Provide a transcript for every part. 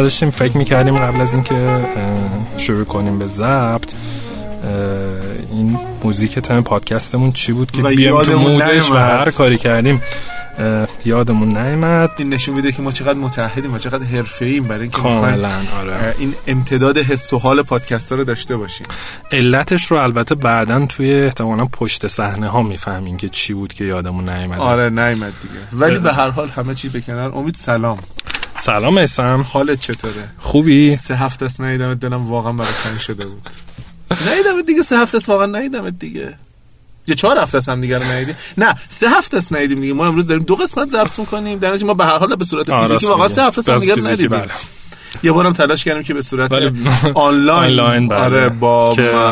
ما داشتیم فکر می‌کردیم قبل از اینکه شروع کنیم به ضبط این موزیک تم پادکستمون چی بود که بیام تو مودش و هر کاری کردیم. یادمون نیامد این نشون میده که ما چقدر متحدیم و چقدر حرفه‌ایم برای اینکه کاملا آره. این امتداد حس و حال پادکست رو داشته باشیم. علتش رو البته بعدا توی احتمالا پشت صحنه ها می‌فهمیم که چی بود که یادمون نیامد آره نیامد دیگه. ولی به هر حال همه چی بکنن امید سلام. سلام اسم حالت چطوره؟ خوبی؟ سه هفته است ندیدم دلم واقعا برای تنگ شده بود. ندیدم دیگه سه هفته است واقعا ندیدم دیگه. یه چهار هفته است هم دیگه رو ندیدیم نه سه هفته است ندیدیم دیگه. ما امروز داریم دو قسمت ضبط می‌کنیم. در ما به هر حال به صورت فیزیکی واقعا سه هفته است هم دیگه ندیدیم. بله. یه بارم تلاش کردیم که به صورت آنلاین. بله. آره با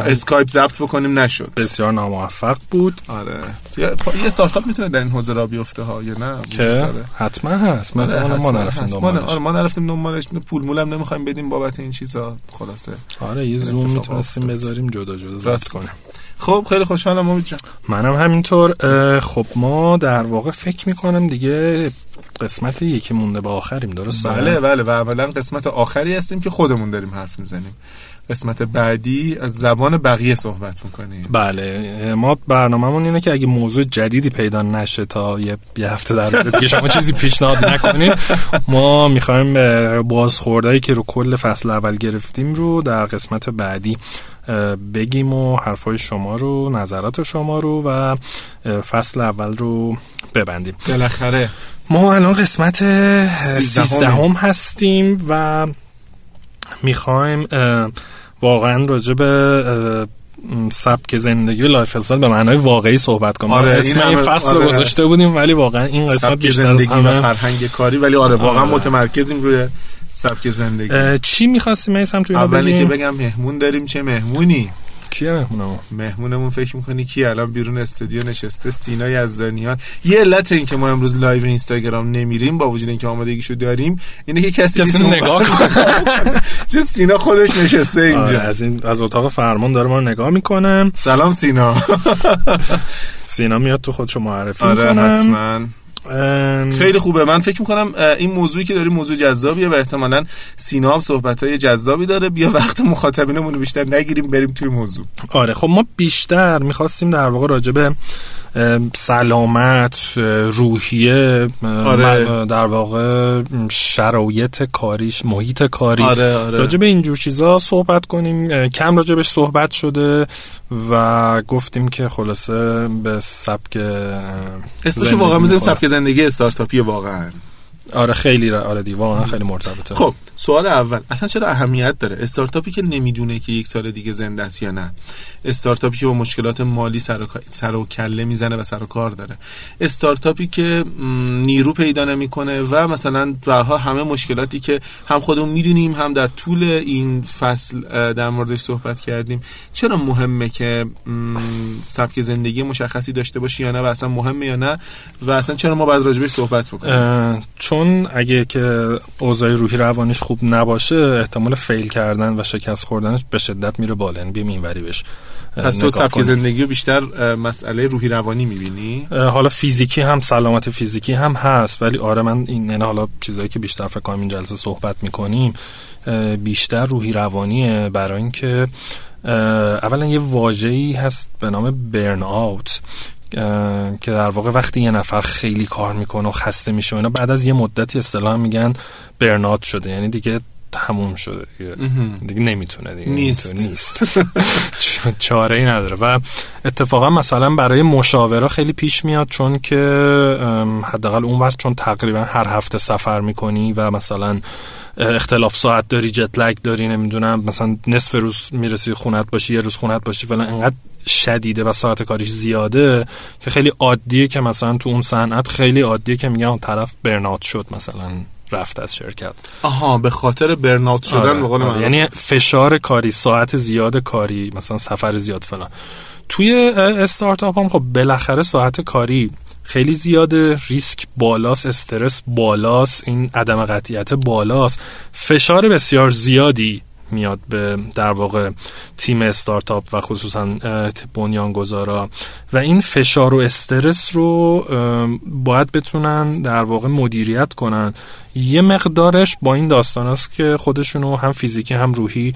اسکایپ ضبط بکنیم نشد. بسیار ناموفق بود. آره. یه استارتاپ می‌تونه در این حوزه را بیفته ها یا نه؟ که حتما هست. ما آره ما نرفتیم دنبالش. آره ما نرفتیم دنبالش. پول مولم نمی‌خوایم بدیم بابت این چیزا. خلاصه. آره یه زوم می‌تونستیم بذاریم جدا جدا ضبط کنیم. خب خیلی خوشحالم امید جان. منم همینطور. خب ما در واقع فکر می‌کنم دیگه قسمت یکی مونده به آخریم درست؟ بله بله و اولا قسمت آخری هستیم که خودمون داریم حرف می‌زنیم. قسمت بعدی از زبان بقیه صحبت می‌کنیم. بله ما برنامهمون اینه که اگه موضوع جدیدی پیدا نشه تا یه, یه هفته در دیگه شما چیزی پیشنهاد نکنید ما می‌خوایم بازخوردهایی که رو کل فصل اول گرفتیم رو در قسمت بعدی بگیم و حرفای شما رو نظرات شما رو و فصل اول رو ببندیم. بالاخره ما الان قسمت سیزدهم هستیم و می‌خوایم واقعا راجع به سبک زندگی و lifestyle به معنای واقعی صحبت کنیم آره اسم این فصل رو آره. گذاشته بودیم ولی واقعا این قسمت بیشتر زندگی و فرهنگ کاری ولی آره واقعا آره. متمرکزیم روی سبک زندگی چی می‌خواستی میسم توی اولی که بگم مهمون داریم چه مهمونی کیه مهمونمون؟ مهمونمون فکر می‌کنی کی الان بیرون استودیو نشسته سینا یزدانیان یه علت این که ما امروز live اینستاگرام نمیریم با وجود اینکه آمادگیشو داریم اینه که کسی, کسی نگاه کنه. چه سینا خودش نشسته اینجا. آره از این از اتاق فرمان داره ما رو نگاه می‌کنه. سلام سینا. سینا میاد تو خودشو معرفی آره حتما خیلی خوبه. من فکر می‌کنم این موضوعی که داریم موضوع جذابیه و احتمالا سینا صحبت های جذابی داره. بیا وقت مخاطبینمون رو بیشتر نگیریم بریم توی موضوع. آره خب ما بیشتر می‌خواستیم در واقع راجبه سلامت روحیه آره. در واقع شرایط کاریش محیط کاری آره آره. راجب اینجور چیزا صحبت کنیم کم راجبش صحبت شده و گفتیم که خلاصه به سبک اسمش واقعا می‌ذاریم سبک زندگی استارتاپی واقعا آره خیلی آره دی واقعا خیلی مرتبطه. خب سوال اول. اصلا چرا اهمیت داره؟ استارتاپی که نمی‌دونه که یک سال دیگه زنده است یا نه. استارتاپی که با مشکلات مالی سر و, سر و کله می‌زنه و سر و کار داره. استارتاپی که نیرو پیدا نمی‌کنه و مثلا برها همه مشکلاتی که هم خودمون می‌دونیم هم در طول این فصل در موردش صحبت کردیم چرا مهمه که سبک زندگی مشخصی داشته باشی یا نه و اصلا مهمه یا نه؟ و اصلا چرا ما باید راجبش صحبت بکنیم؟ چون اگه که اوضاع روحی روانیش خوب نباشه احتمال فیل کردن و شکست خوردنش به شدت میره بالا. یعنی بیم اینوری بش. پس تو سبک زندگی بیشتر مسئله روحی روانی می‌بینی؟ حالا فیزیکی هم سلامت فیزیکی هم هست ولی آره من این یعنی حالا چیزایی که بیشتر فکر کنم این جلسه صحبت می‌کنیم بیشتر روحی روانیه برای اینکه اولا یه واژه‌ای هست به نام برن آوت که در واقع وقتی یه نفر خیلی کار می‌کنه و خسته میشه اینا بعد از یه مدتی اصطلاح میگن برنات شده یعنی دیگه تموم شده دیگه, دیگه نمی‌تونه دیگه نیست. نیست. چاره ای نداره. و اتفاقا مثلا برای مشاوره خیلی پیش میاد چون که حداقل اون وقت چون تقریبا هر هفته سفر می‌کنی و مثلا اختلاف ساعت داری جت لگ داری نمی‌دونم مثلا نصف روز می‌رسی خونت باشی یه روز خونت باشی فلان انقدر شدیده و ساعت کاریش زیاده که خیلی عادیه که مثلا تو اون صنعت خیلی عادیه که میگن اون طرف برنات شد مثلا رفت از شرکت. آها به خاطر برنات شدن آره، آره. یعنی فشار کاری ساعت زیاد کاری مثلا سفر زیاد فلان. توی استارتاپ هم خب بالاخره ساعت کاری خیلی زیاده ریسک بالاست استرس بالاست این عدم قطعیت بالاست. فشار بسیار زیادی میاد به در واقع تیم استارتاپ و خصوصا بنیانگذارا. و این فشار و استرس رو باید بتونن در واقع مدیریت کنن. یه مقدارش با این داستان است که خودشونو هم فیزیکی هم روحی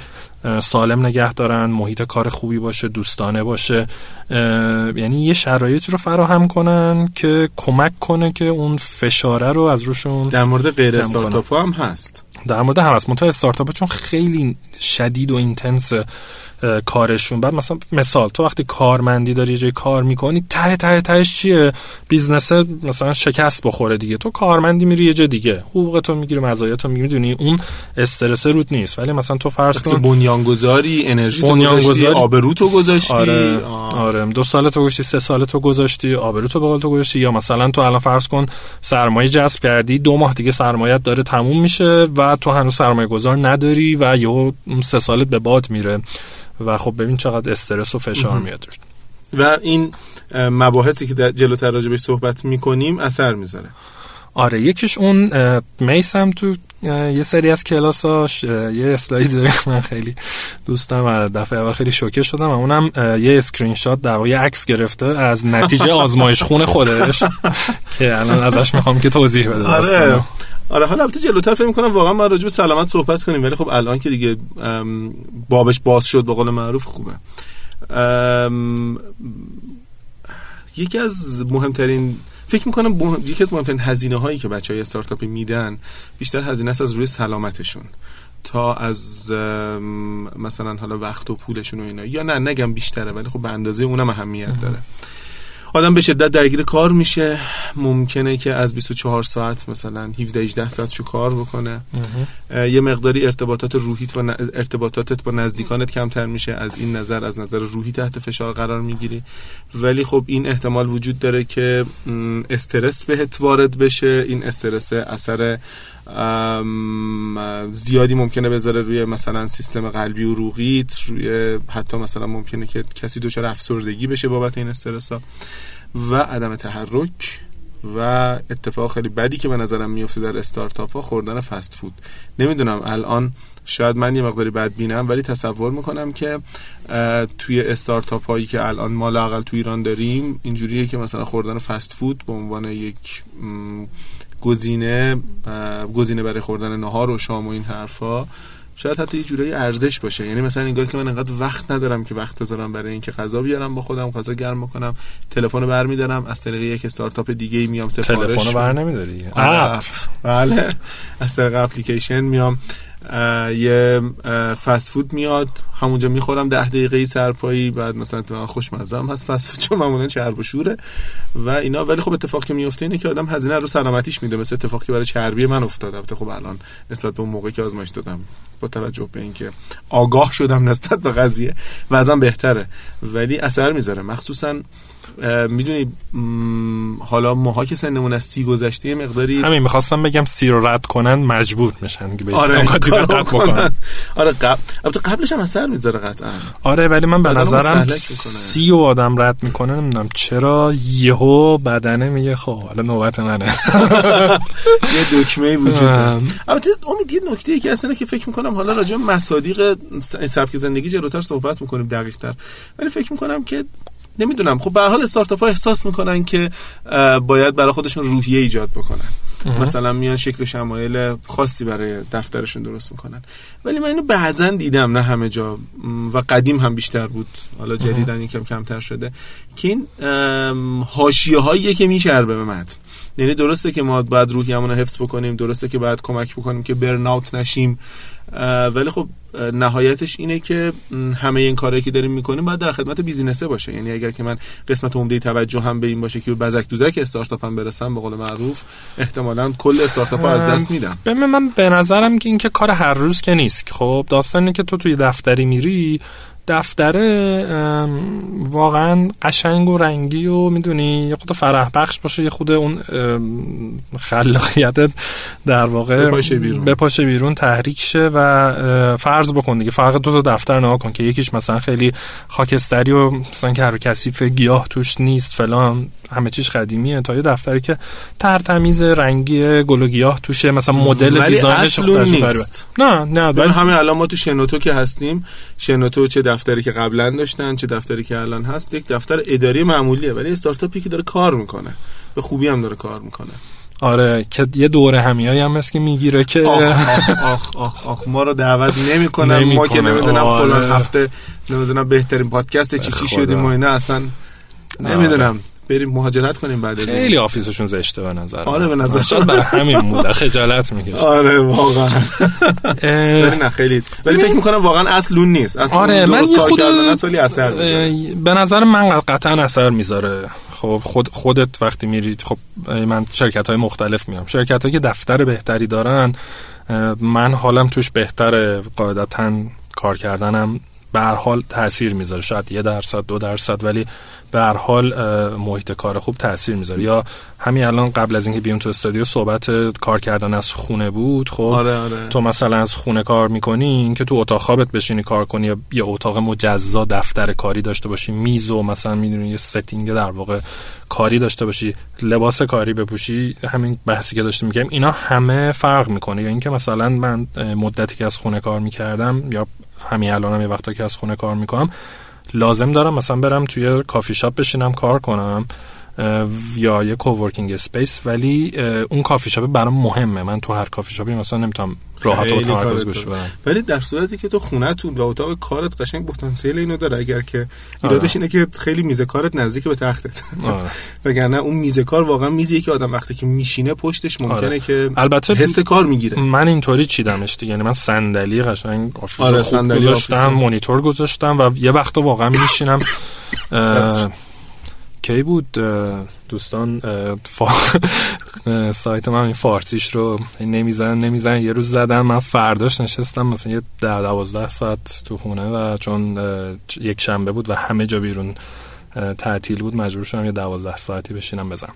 سالم نگه دارن محیط کار خوبی باشه دوستانه باشه. یعنی یه شرایطی رو فراهم کنن که کمک کنه که اون فشاره رو از روشون در مورد غیر استارتاپ هم هست. در مورد هم هست منتها استارتاپ چون خیلی شدید و اینتنس کارشون. بعد مثلا مثال تو وقتی کارمندی داری یه جای کار می‌کنی ته ته تهش چیه؟ business مثلا شکست بخوره دیگه. تو کارمندی میری یه جای دیگه. حقوق تو می‌گیری مزایات می‌گیری می‌دونی اون استرس روت نیست. ولی مثلا تو فرض کن بنیانگذاری انرژی تو آبرو تو گذاشتی؟ آره, آره. دو سال تو گذاشتی سه سال تو گذاشتی آبرو تو بقول تو گذاشتی. یا مثلا تو الان فرض کن سرمایه جذب کردی دو ماه دیگه سرمایت داره تموم میشه و تو هنوز سرمایه گذار نداری و یهو سه سالت به باد میره. و خب ببین چقدر استرس و فشار میاد و این مباحثی که جلوتر راجع بهش صحبت می‌کنیم اثر می‌ذاره. آره یکیش اون میسم تو یه سری از کلاساش یه اسلاید داره من خیلی دوست دارم و دفعه اول خیلی شوکه شدم و اونم یه اسکرین شات در واقع عکس گرفته از نتیجه آزمایش خون خودش که الان ازش می‌خوام که توضیح بده آره. آره حالا البته جلوتر فکر می‌کنم واقعا ما راجع به سلامت صحبت کنیم ولی خب الان که دیگه بابش باز شد به قول معروف خوبه. یکی از مهمترین فکر می‌کنم یکی از مهمترین هزینه هایی که بچه های استارتاپی میدن بیشتر هزینه است از روی سلامتشون. تا از مثلا حالا وقت و پولشون و اینا. یا نه نگم بیشتره ولی خب به اندازه اونم اهمیت داره. آدم به شدت درگیر کار میشه. ممکنه که از 24 ساعت مثلا 17 18 ساعت شو کار بکنه. یه مقداری ارتباطات روحیت و ارتباطاتت با نزدیکانت کمتر میشه. از این نظر از نظر روحی تحت فشار قرار می‌گیری. ولی خب این احتمال وجود داره که استرس بهت وارد بشه. این استرس اثر زیادی ممکنه بذاره روی مثلا سیستم قلبی و روحیت روی حتی مثلا ممکنه که کسی دچار افسردگی بشه بابت این استرس ها و عدم تحرک و اتفاق خیلی بدی که به نظرم میفته در استارتاپ ها خوردن فست فود. نمی‌دونم الان شاید من یه مقداری بد بینم ولی تصور می‌کنم که توی استارتاپ هایی که الان ما لاقل تو ایران داریم اینجوریه که مثلا خوردن فست فود به عنوان یک گزینه گزینه برای خوردن نهار و شام و این حرفا شاید حتی یه جورایی ارزش باشه. یعنی مثلا انگار که من انقدر وقت ندارم که وقت بذارم برای اینکه غذا بیارم با خودم غذا گرم بکنم تلفن برمیدارم از طریق یک استارتاپ دیگه میام سفارش. تلفن بر نمیداری؟ بله. از طریق اپلیکیشن میام. یه فست فود میاد همونجا می‌خورم ده دقیقه سرپایی بعد مثلا تو خوشمزه هم هست فست فود چون معمولا چرب و شوره و اینا. ولی خب اتفاقی که میفته اینه که آدم هزینه رو سلامتیش میده. مثل اتفاقی برای چربی من افتاد البته خب الان نسبت به اون موقعی که آزمایش دادم با توجه به اینکه آگاه شدم نسبت به قضیه وزن بهتره. ولی اثر می‌ذاره. مخصوصا می‌دونی حالا ماها که سنمون از سی گذشته مقداری همین می‌خواستم بگم سی رو رد کنن مجبور میشن که آره رد بکنن. آره قبل البته قبلش هم اثر می‌ذاره قطعا. آره ولی من به نظرم سی و آدم رد می‌کنه نمی‌دونم چرا یهو بدنه میگه خب حالا نوبت منه. یه دکمه وجود البته امید یه نکته ای که اصلا که فکر می‌کنم حالا راجع مصادیق سبک زندگی جلوتر صحبت می‌کنیم دقیق تر ولی فکر می‌کنم که نمی‌دونم. خب به حال استارتاپ ها احساس می‌کنن که باید برای خودشون روحیه ایجاد بکنن. مثلا میان شکل شمایل خاصی برای دفترشون درست می‌کنن. ولی من اینو بعضا دیدم نه همه جا. و قدیم هم بیشتر بود. حالا جدیدن یکم کمتر شده. که این حاشیه هایی که میچربه به متن. یعنی درسته که ما باید روحیه‌مون رو حفظ بکنیم درسته که باید کمک بکنیم که برناوت نشیم. ولی خب نهایتش اینه که همه این کارهایی که داریم می‌کنیم باید در خدمت بیزینسه باشه. یعنی اگر که من قسمت عمده توجه هم به این باشه که بزک دوزک استارتاپ هم برسم به قول معروف احتمالا کل استارتاپ از دست میدم. به من به نظرم که این که کار هر روز که نیست. خب داستانی که تو توی دفتری میری دفتر واقعا قشنگ و رنگی و می‌دونی یه خود فرح بخش باشه یه خود اون خلاقیت در واقع بپاشه بیرون. بپاشه بیرون تحریک شه و فرض بکن دیگه فرق دو تا دفتر نها کن که یکیش مثلا خیلی خاکستری و مثلا که کثیف گیاه توش نیست فلان همه چیش قدیمیه تا یه دفتری که ترتمیز رنگی گل و گیاه توشه مثلا مدل دیزاینش نیست نه نه ولی همین الان ما تو شنوتو که هستیم شنوتو چه دفتری که قبلا داشتن چه دفتری که الان هست یک دفتر اداری معمولیه ولی استارتاپی که داره کار می‌کنه. به خوبی هم داره کار می‌کنه. آره که یه دوره همیایی هم هست که می‌گیره که آخ آخ آخ, آخ, ما رو دعوت نمی‌کنن. نمی ما که نمی‌دونم آره. فلان هفته نمی‌دونم بهترین پادکست چی چی شدیم و اینا اصلا نمی‌دونم. بریم مهاجرت کنیم بعد از خیلی آفیسشون زشته به نظر آره به نظر شاید برای همین موده خجالت می‌کشه آره واقعا. نه خیلی. ولی فکر می‌کنم واقعا اصل اون نیست. اصلا آره من خود اثر به نظر من قطعا اثر می‌ذاره. خب خود خودت وقتی میرید خب من شرکت های مختلف میرم. شرکت هایی که دفتر بهتری دارن من حالم توش بهتره. قاعدتا کار کردنم به هر حال تاثیر می‌ذاره. شاید یه درصد دو درصد ولی به هر حال محیط کار خوب تاثیر می‌ذاره. یا همین الان قبل از اینکه بیام تو استودیو صحبت کار کردن از خونه بود. خب آره آره. تو مثلا از خونه کار می‌کنی اینکه تو اتاق خوابت بشینی کار کنی یا یه اتاق مجزا دفتر کاری داشته باشی میز و مثلا می‌دونی یه setting در واقع کاری داشته باشی لباس کاری بپوشی همین بحثی که داشتیم میگم اینا همه فرق می‌کنه. یا اینکه مثلا من مدتی که از خونه کار می‌کردم یا همین الانم یه وقتا که از خونه کار می‌کنم لازم دارم مثلا برم توی کافی شاپ بشینم کار کنم. یا یه coworking space ولی اون کافی شاپ برام مهمه. من تو هر کافی شاپی مثلا نمی‌تونم راحت و تمرکز گوش بدم. ولی در صورتی که تو خونتون و اتاق کارت قشنگ پتانسیل اینو داره. اگر که ایرادش اینه که خیلی میز کارت نزدیک به تختت. وگرنه اون میز کار واقعا میزیه که آدم وقتی که میشینه پشتش. ممکنه آره. که البته حس کار می‌گیره. من اینطوری چیدمش دیگه. یعنی من صندلی قشنگ آفیس آره خوب گذاشتم مانیتور گذاشتم و یه وقت واقعا میشینم. کی بود؟ دوستان فا... سایت من این فارسیش رو نمیزن نمیزن یه روز زدم من فرداش نشستم مثلا یه ده دوازده ساعت تو خونه و چون یک شنبه بود و همه جا بیرون تعطیل بود مجبور شدم یه دوازده ساعتی بشینم بزنم.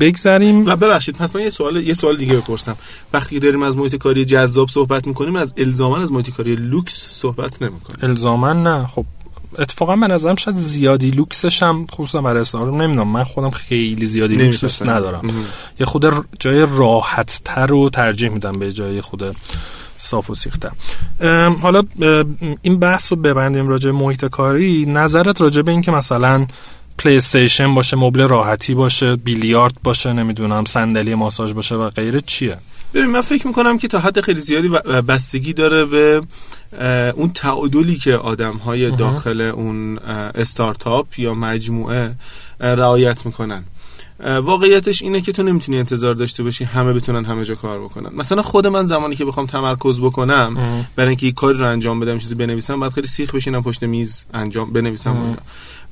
بگذاریم و ببخشید پس من یه سوال یه سوال دیگه بپرسم. وقتی داریم از محیط کاری جذاب صحبت می‌کنیم از الزاما از محیط کاری لوکس صحبت نمی‌کنیم. الزاما نه. خب اتفاقا من نظرم شاید زیادی لوکسش هم خصوصا برای استارتاپ نمی‌دونم من خودم خیلی زیادی لوکس ندارم. یه خورده جای راحت تر رو ترجیح میدم به جای خود صاف و سیخته حالا این بحث رو ببندیم راجع محیط کاری. نظرت راجع به این که مثلا پلی استیشن باشه مبل راحتی باشه بیلیارد باشه نمی‌دونم صندلی ماساژ باشه و غیره چیه؟ ببین من فکر می‌کنم که تا حد خیلی زیادی بستگی داره به اون تعادلی که آدم های داخل اون استارتاپ یا مجموعه رعایت می‌کنن. واقعیتش اینه که تو نمی‌تونی انتظار داشته باشی همه بتونن همه جا کار بکنن. مثلا خود من زمانی که بخوام تمرکز بکنم برای اینکه یک کاری رو انجام بدم چیزی بنویسم بعد خیلی سیخ بشینم پشت میز انجام بنویسم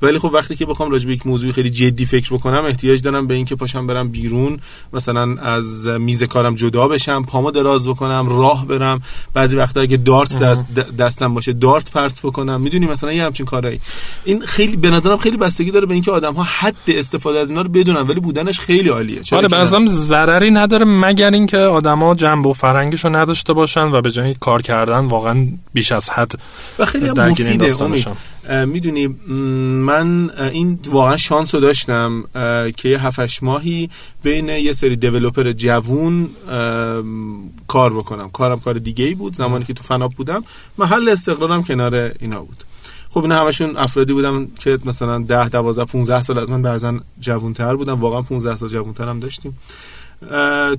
ولی خب وقتی که بخوام راجع به یک موضوع خیلی جدی فکر بکنم احتیاج دارم به اینکه پاشم برم بیرون مثلا از میز کارم جدا بشم پامو دراز بکنم راه برم. بعضی وقتا اگه دارت دست دستم باشه دارت پرت بکنم. می‌دونی مثلا یه همچین کارایی. این خیلی به نظرم خیلی بستگی داره به اینکه آدم ها حد استفاده از اینا رو بدونن ولی بودنش خیلی عالیه. آره به نظرم ضرری نداره مگر اینکه آدما جنب و فرنگیشو نداشته باشن و به جای کار کردن واقعا بیش از حد و خیلی هم مفیده می‌دونی من این واقعا شانس رو داشتم که یه هفتش ماهی بین یه سری دیولوپر جوون کار بکنم. کارم کار دیگه ای بود زمانی که تو فناب بودم. محل استقرارم کنار اینا بود. خب اینا همشون افرادی بودم که مثلا 10 12 15 سال از من بعضا جوانتر بودم واقعا 15 سال جوانتر هم داشتیم.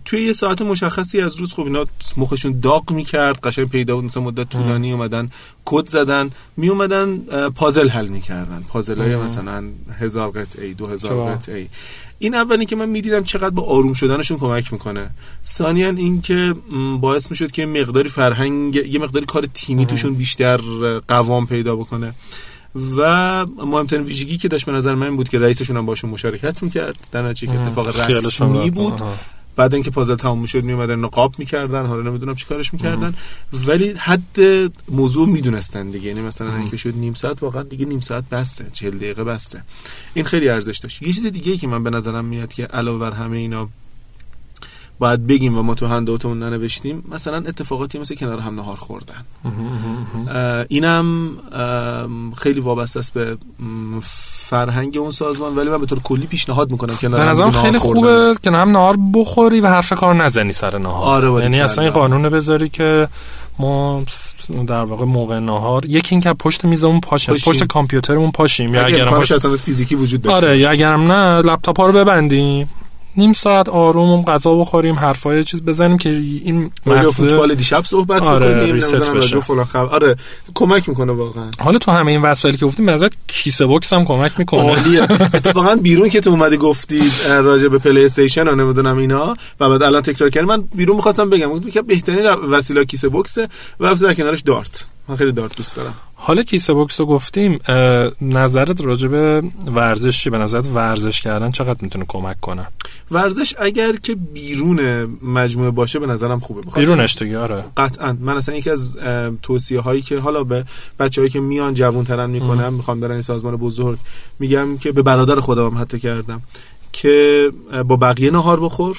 توی یه ساعت مشخصی از روز خب اینا مخشون داغ می‌کرد قشنگ پیدا بود مثلا مدت طولانی اومدن کد زدن می اومدن پازل حل می‌کردن. پازل های مثلا هزار قطعه دو هزار قطعه این اولی که من می‌دیدم چقدر با آروم شدنشون کمک می‌کنه. ثانیا این که باعث می‌شد که مقداری فرهنگ یه مقداری کار تیمی توشون بیشتر قوام پیدا بکنه. و مهمترین ویژگی که داشت به نظر من بود که رئیسشون هم باشون مشارکت می‌کرد. در نتیجه که اتفاق رسمی بود. بعد اینکه پازل تموم می‌شد میومدن نقاب می‌کردن. حالا نمی‌دونم چیکارش می‌کردن. ولی حد موضوع می‌دونستن دیگه. یعنی مثلا اینکه شد نیم ساعت واقعا دیگه نیم ساعت بسته 40 دقیقه بسته این خیلی ارزش داشت یه چیز دیگه ای که من به نظرم میاد که علاوه بر همه اینا باید بگیم و ما تو هندوتمون ننوشتیم مثلا اتفاقاتی مثل کنار هم نهار خوردن. اینم خیلی وابسته است به فرهنگ اون سازمان ولی من به طور کلی پیشنهاد می‌کنم کنار به نظرم خیلی خوبه که هم نهار بخوری و حرف کار نزنی سر نهار. آره یعنی اصلا این قانون بذاری که ما در واقع موقع نهار یکی اینکه پشت میزمون پاشیم. پشت کامپیوترمون پاشیم. یا اگر پشت فیزیکی وجود داشته آره یا اگرم نه لپتاپ ها رو ببندیم. نیم ساعت آروم غذا بخوریم حرفای چیز بزنیم که این مغز فوتبال دیشب صحبت آره reset بشه. آره کمک می‌کنه واقعا. حالا تو همه این وسایلی که گفتیم به کیسه بوکس هم کمک می‌کنه. عالیه. اتفاقا بیرون که تو اومدی گفتی راجع به پلی استیشن و نمی‌دونم اینا و بعد الان تکرار کردم من بیرون می‌خواستم بگم. که بهترین وسیله کیسه باکسه و در کنارش دارت. من خیلی دارت دوست دارم. حالا کیسه بوکس رو گفتیم نظرت راجع به ورزش به نظرت ورزش کردن چقدر می‌تونه کمک کنه؟ ورزش اگر که بیرون مجموعه باشه به نظرم خوبه. بیرونش دیگه آره. قطعا. من اصلا یکی از توصیه هایی که حالا به بچههایی که میان جوون ترن می‌کنم می‌خوام برن این سازمان بزرگ میگم که به برادر خودم حتی کردم که با بقیه نهار بخور.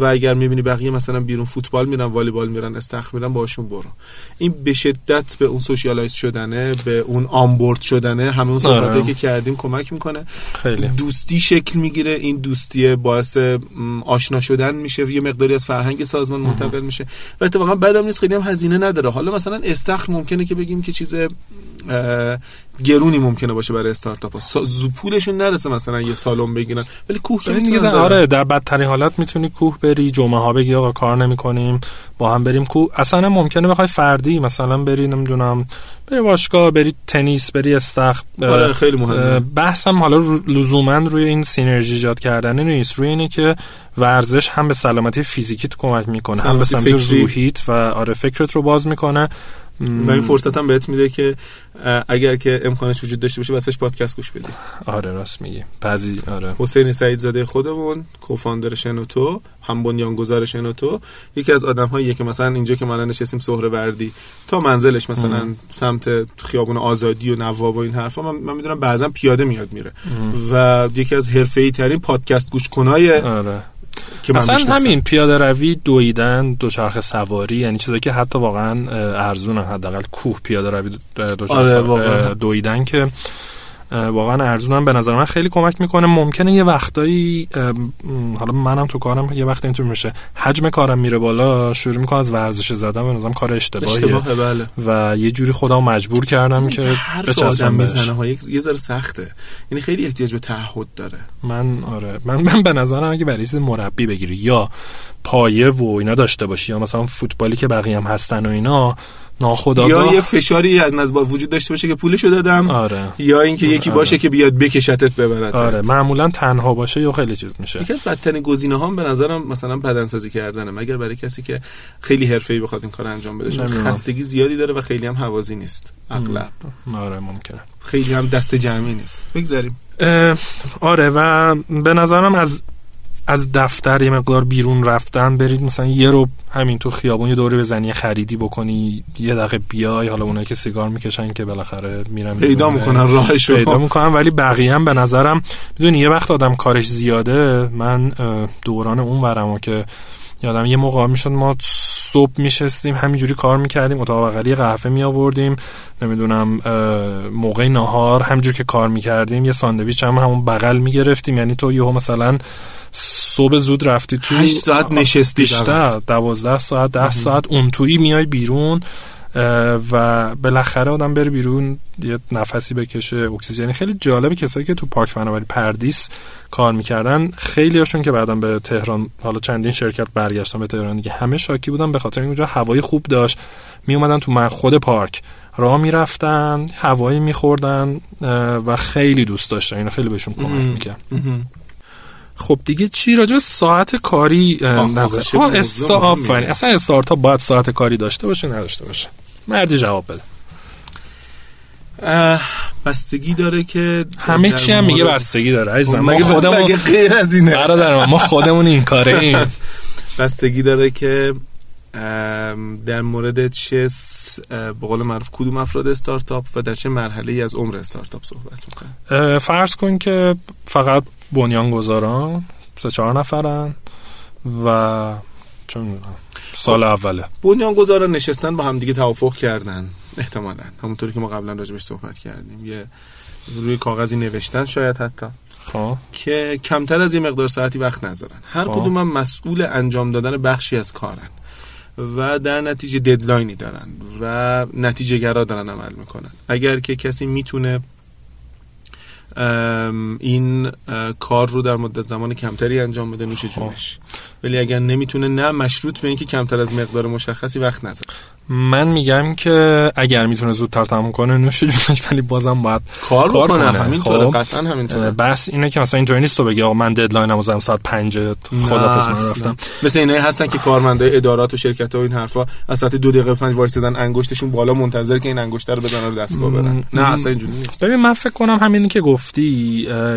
و اگر می‌بینی بقیه مثلا بیرون فوتبال میرن والیبال میرن استخ میرن باشون برو. این به شدت به اون سوشیالایز شدنه به اون آنبورد شدنه. همه اون صحبتایی آره. که کردیم کمک می‌کنه. خیلی. دوستی شکل می‌گیره. این دوستی باعث آشنا شدن میشه. یه مقداری از فرهنگ سازمان منتقل میشه. و اتفاقا بعدم نیست خیلی هم هزینه نداره. حالا مثلا استخر ممکنه که بگیم که چیز گرونی ممکنه باشه برای استارتاپ ها. سا... پولشون نرسه مثلا یه سالن بگیرن. ولی کوه که در آره در بدترین حالت می‌تونی کوه بری جمعه ها بگی آقا کار نمی‌کنیم با هم بریم کوه. اصلا ممکنه بخوای فردی مثلا بری نمی‌دونم بری باشگاه بری تنیس بری استخ آره خیلی مهمه. بحثم حالا لزوما روی این سینرژی ایجاد کردن نیست. روی اینه که ورزش هم به سلامتی فیزیکیت کمک می‌کنه هم به سمت روحیت و آره فکرت رو باز می‌کنه. و این فرصت هم بهت میده که اگر که امکانش وجود داشته باشه واسش پادکست گوش بدی. آره راست میگی. بعضی آره. حسین سعید زاده خودمون کوفاندر شنوتو هم بنیانگذار شنوتو. یکی از آدم هایی که مثلا اینجا که ما نشستیم سهره وردی. تا منزلش مثلا ام. سمت خیابون آزادی و نواب و این حرفا من, من می‌دونم بعضا پیاده میاد میره. و یکی از حرفه‌ای ترین پادکست گوش کنای آره. که مثلا همین پیاده روی دویدن دوچرخه سواری یعنی چیزایی که حتی واقعا ارزونن حداقل کوه پیاده روی دوچرخه آره دویدن که واقعا ارزونم به نظر من خیلی کمک می‌کنه. ممکنه یه وقتایی حالا منم تو کارم یه وقت اینطور میشه. حجم کارم میره بالا شروع می‌کنم از ورزش زدن. به نظرم کار اشتباهیه. بله. و یه جوری خودم مجبور کردم که بچسبم می‌زنه ها یه ذره سخته. یعنی خیلی احتیاج به تعهد داره. من آره. من, من به نظرم اگه برای مربی بگیری یا پایه و اینا داشته باشی یا مثلا فوتبالی که بقیه هم هستن و اینا ناخداگاه. یا یه فشاری از نظر وجود داشته باشه که پولشو دادم آره. یا اینکه یکی آره. باشه که بیاد بکشتت ببرد آره. معمولا تنها باشه یا خیلی چیز میشه. یکی از بدترین گزینه ها به نظرم مثلا بدنسازی کردنه. مگر برای کسی که خیلی حرفه‌ای بخواد این کار انجام بده چون خستگی زیادی داره و خیلی هم حوازی نیست. اغلب. آره ممکنه. خیلی هم دست جمعی نیست. بگذاریم. آره و به نظرم از از دفتر یه مقدار بیرون رفتن برید مثلا یه رو همین تو خیابون یه دوره بزنی خریدی بکنی یه دقیقه بیای حالا اونایی که سیگار می‌کشن که بالاخره میرن پیدا می‌کنن راهشو پیدا می‌کنن ولی بقیه هم به نظرم می‌دونی یه وقت آدم کارش زیاده. من دوران اون ورمو که یادم یه موقع می‌شد ما صبح میشستیم همینجوری کار می‌کردیم اتاق بغلی قهوه می آوردیم نمی‌دونم موقع نهار همینجوری که کار می‌کردیم یه ساندویچ هم همون بغل می‌گرفتیم. یعنی تو یهو مثلا صبح زود رفتی تو 8 ساعت نشستی بیشتر 12 ساعت 10 ساعت اون تویی میای بیرون. و بالاخره آدم بره بیرون یه نفسی بکشه اکسیژن. خیلی جالبه کسایی که تو پارک فناوری پردیس کار می‌کردن. خیلی هاشون که بعدم به تهران حالا چندین شرکت برگشتن به تهران دیگه همه شاکی بودن به خاطر اونجا هوای خوب داشت. می اومدن تو خود پارک. راه می‌رفتن هوایی میخوردن و خیلی دوست داشتن. اینو خیلی بهشون کمک می‌کرد. خب دیگه چی راجع ساعت کاری نظر؟ آفرین. اصلا استارتاپ باید ساعت کاری داشته باشه نداشته باشه. مردی جواب بده. بستگی داره که همه چی هم میگه بستگی داره. عزیزم ما خودمون غیر از اینه؟ برادر ما خودمون این کاره ایم. بستگی داره که در مورد چه به قول معروف کدوم افراد استارتاپ و در چه مرحله ای از عمر استارتاپ صحبت می‌کنه. فرض کن که فقط بنیانگذاران سه چهار نفرن و چون سال خب، اوله. بنیانگذاران نشستن با هم دیگه توافق کردن احتمالا. همونطوری که ما قبلا راجبش صحبت کردیم. یه روی کاغذی نوشتن شاید حتی. خب. که کمتر از یه مقدار ساعتی وقت نذارن. هر خب. کدوم هم مسئول انجام دادن بخشی از کارن و در نتیجه ددلاینی دارن و نتیجه گرا دارن عمل می‌کنن. اگر که کسی می‌تونه این کار رو در مدت زمان کمتری انجام بده نوش جونش. ولی اگر نمی‌تونه نه مشروط به اینکه کمتر از مقدار مشخصی وقت نذاره. من میگم که اگر می‌تونه زودتر تموم کنه نوش جونش ولی بازم باید کار, کار کنه. همینطوره. خب قطعا همینطوره. بس اینه که مثلا اینطوری نیست تو بگی آقا من ددلاینم زدم ساعت 5 خدافظ من رفتم. مثل اینایی هستن که کارمندای ادارات و شرکت و این حرفا از ساعت دو دقیقه 5 وایسادن انگشتشون بالا منتظر که این انگشتر رو بزنن رو دستگاه برن. نه اصلا اینجوری نیست. ببین من فکر کنم همینی که گفتی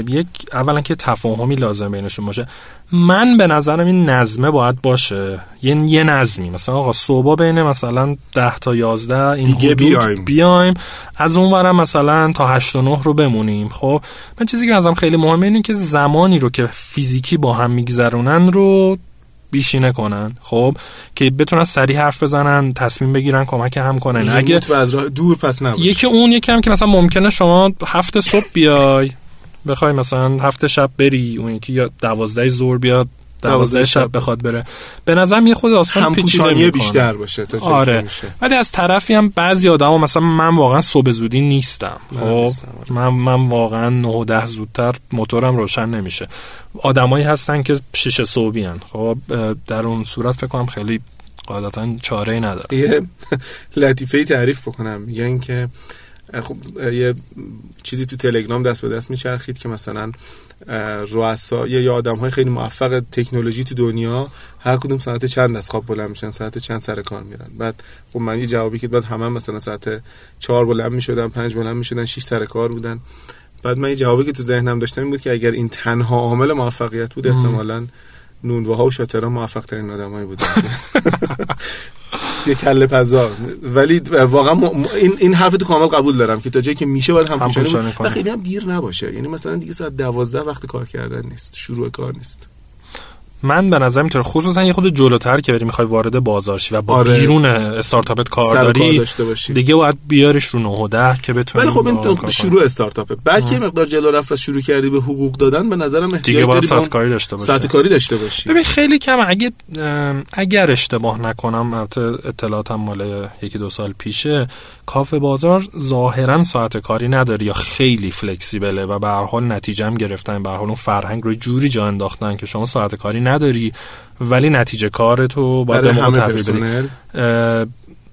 یک اولا که تفاهمی لازم بینشون باشه. من به نظرم این نظمه باید باشه. یه یه نظمی. مثلا آقا صبح بین مثلا 10 تا 11 این دیگه بیایم. بیایم. از اونورم مثلا تا 8 و 9 رو بمونیم. خب من چیزی که ازم خیلی مهمه اینه که زمانی رو که فیزیکی با هم میگذرونن رو بیشینه کنن. خب که بتونن سریع حرف بزنن تصمیم بگیرن کمک هم کنن. اگه از راه دور پس نباشه یکی اون یکی هم که مثلا ممکنه شما هفته صبح بیای بخوای مثلا هفته شب بری اون یکی یا دوازده زور بیاد دوازده شب بخواد بره. به نظرم یه خود آسان پیچیده بیشتر باشه تا آره. ولی از طرفی هم بعضی آدما مثلا من واقعا صبح زودی نیستم. خب آره. من من واقعا 9 و 10 زودتر موتورم روشن نمیشه. آدمایی هستن که شش صبحی هن. خب در اون صورت فکر کنم خیلی قاعدتا چاره ای نداره یه لطیفه تعریف بکنم. میگن که خب یه چیزی تو تلگرام دست به دست میچرخید که مثلا رؤسا یا آدم های خیلی موفق تکنولوژی تو دنیا هر کدوم ساعت چند از خواب بلند میشن ساعت چند سر کار میرن؟ بعد خب من یه جوابی که بعد همه مثلا ساعت چهار بلند می‌شدن پنج بلند می‌شدن شش سر کار بودن. بعد من یه جوابی که تو ذهنم داشتم بود که اگر این تنها عامل موفقیت بود احتمالاً نونواها و شاترها موفق ترین آدمایی بودن. یه کله پزا ولی واقعا این این حرف تو کامل قبول دارم که تا جایی که میشه باید هم پوشانی کنه خیلی هم دیر نباشه. یعنی مثلا دیگه ساعت 12 وقت کار کردن نیست. شروع کار نیست. من به نظر می‌تونه خصوصا یه خود جلوتر که بری می‌خوای وارد بازار شی و با آره. بیرون استارتاپت کار داری داشته باشی. دیگه باید بیاریش رو 9 و 10 که بتونی ولی خب این شروع استارتاپه. بعد که مقدار جلو رفت شروع کردی به حقوق دادن به نظرم احتیاج دیگه باید ساعت کاری داشته باشی. ساعت کاری داشته باشی. ببین خیلی کم. اگه اگر اشتباه نکنم اطلاعاتم مال یکی دو سال پیشه کافه بازار ظاهرا ساعت کاری نداره یا خیلی فلکسیبله و به هر حال نتیجه هم گرفتن به هر حال اون فرهنگ رو جوری جا انداختن که شما ساعت کاری نداری ولی نتیجه کار تو باید به موقع تحویل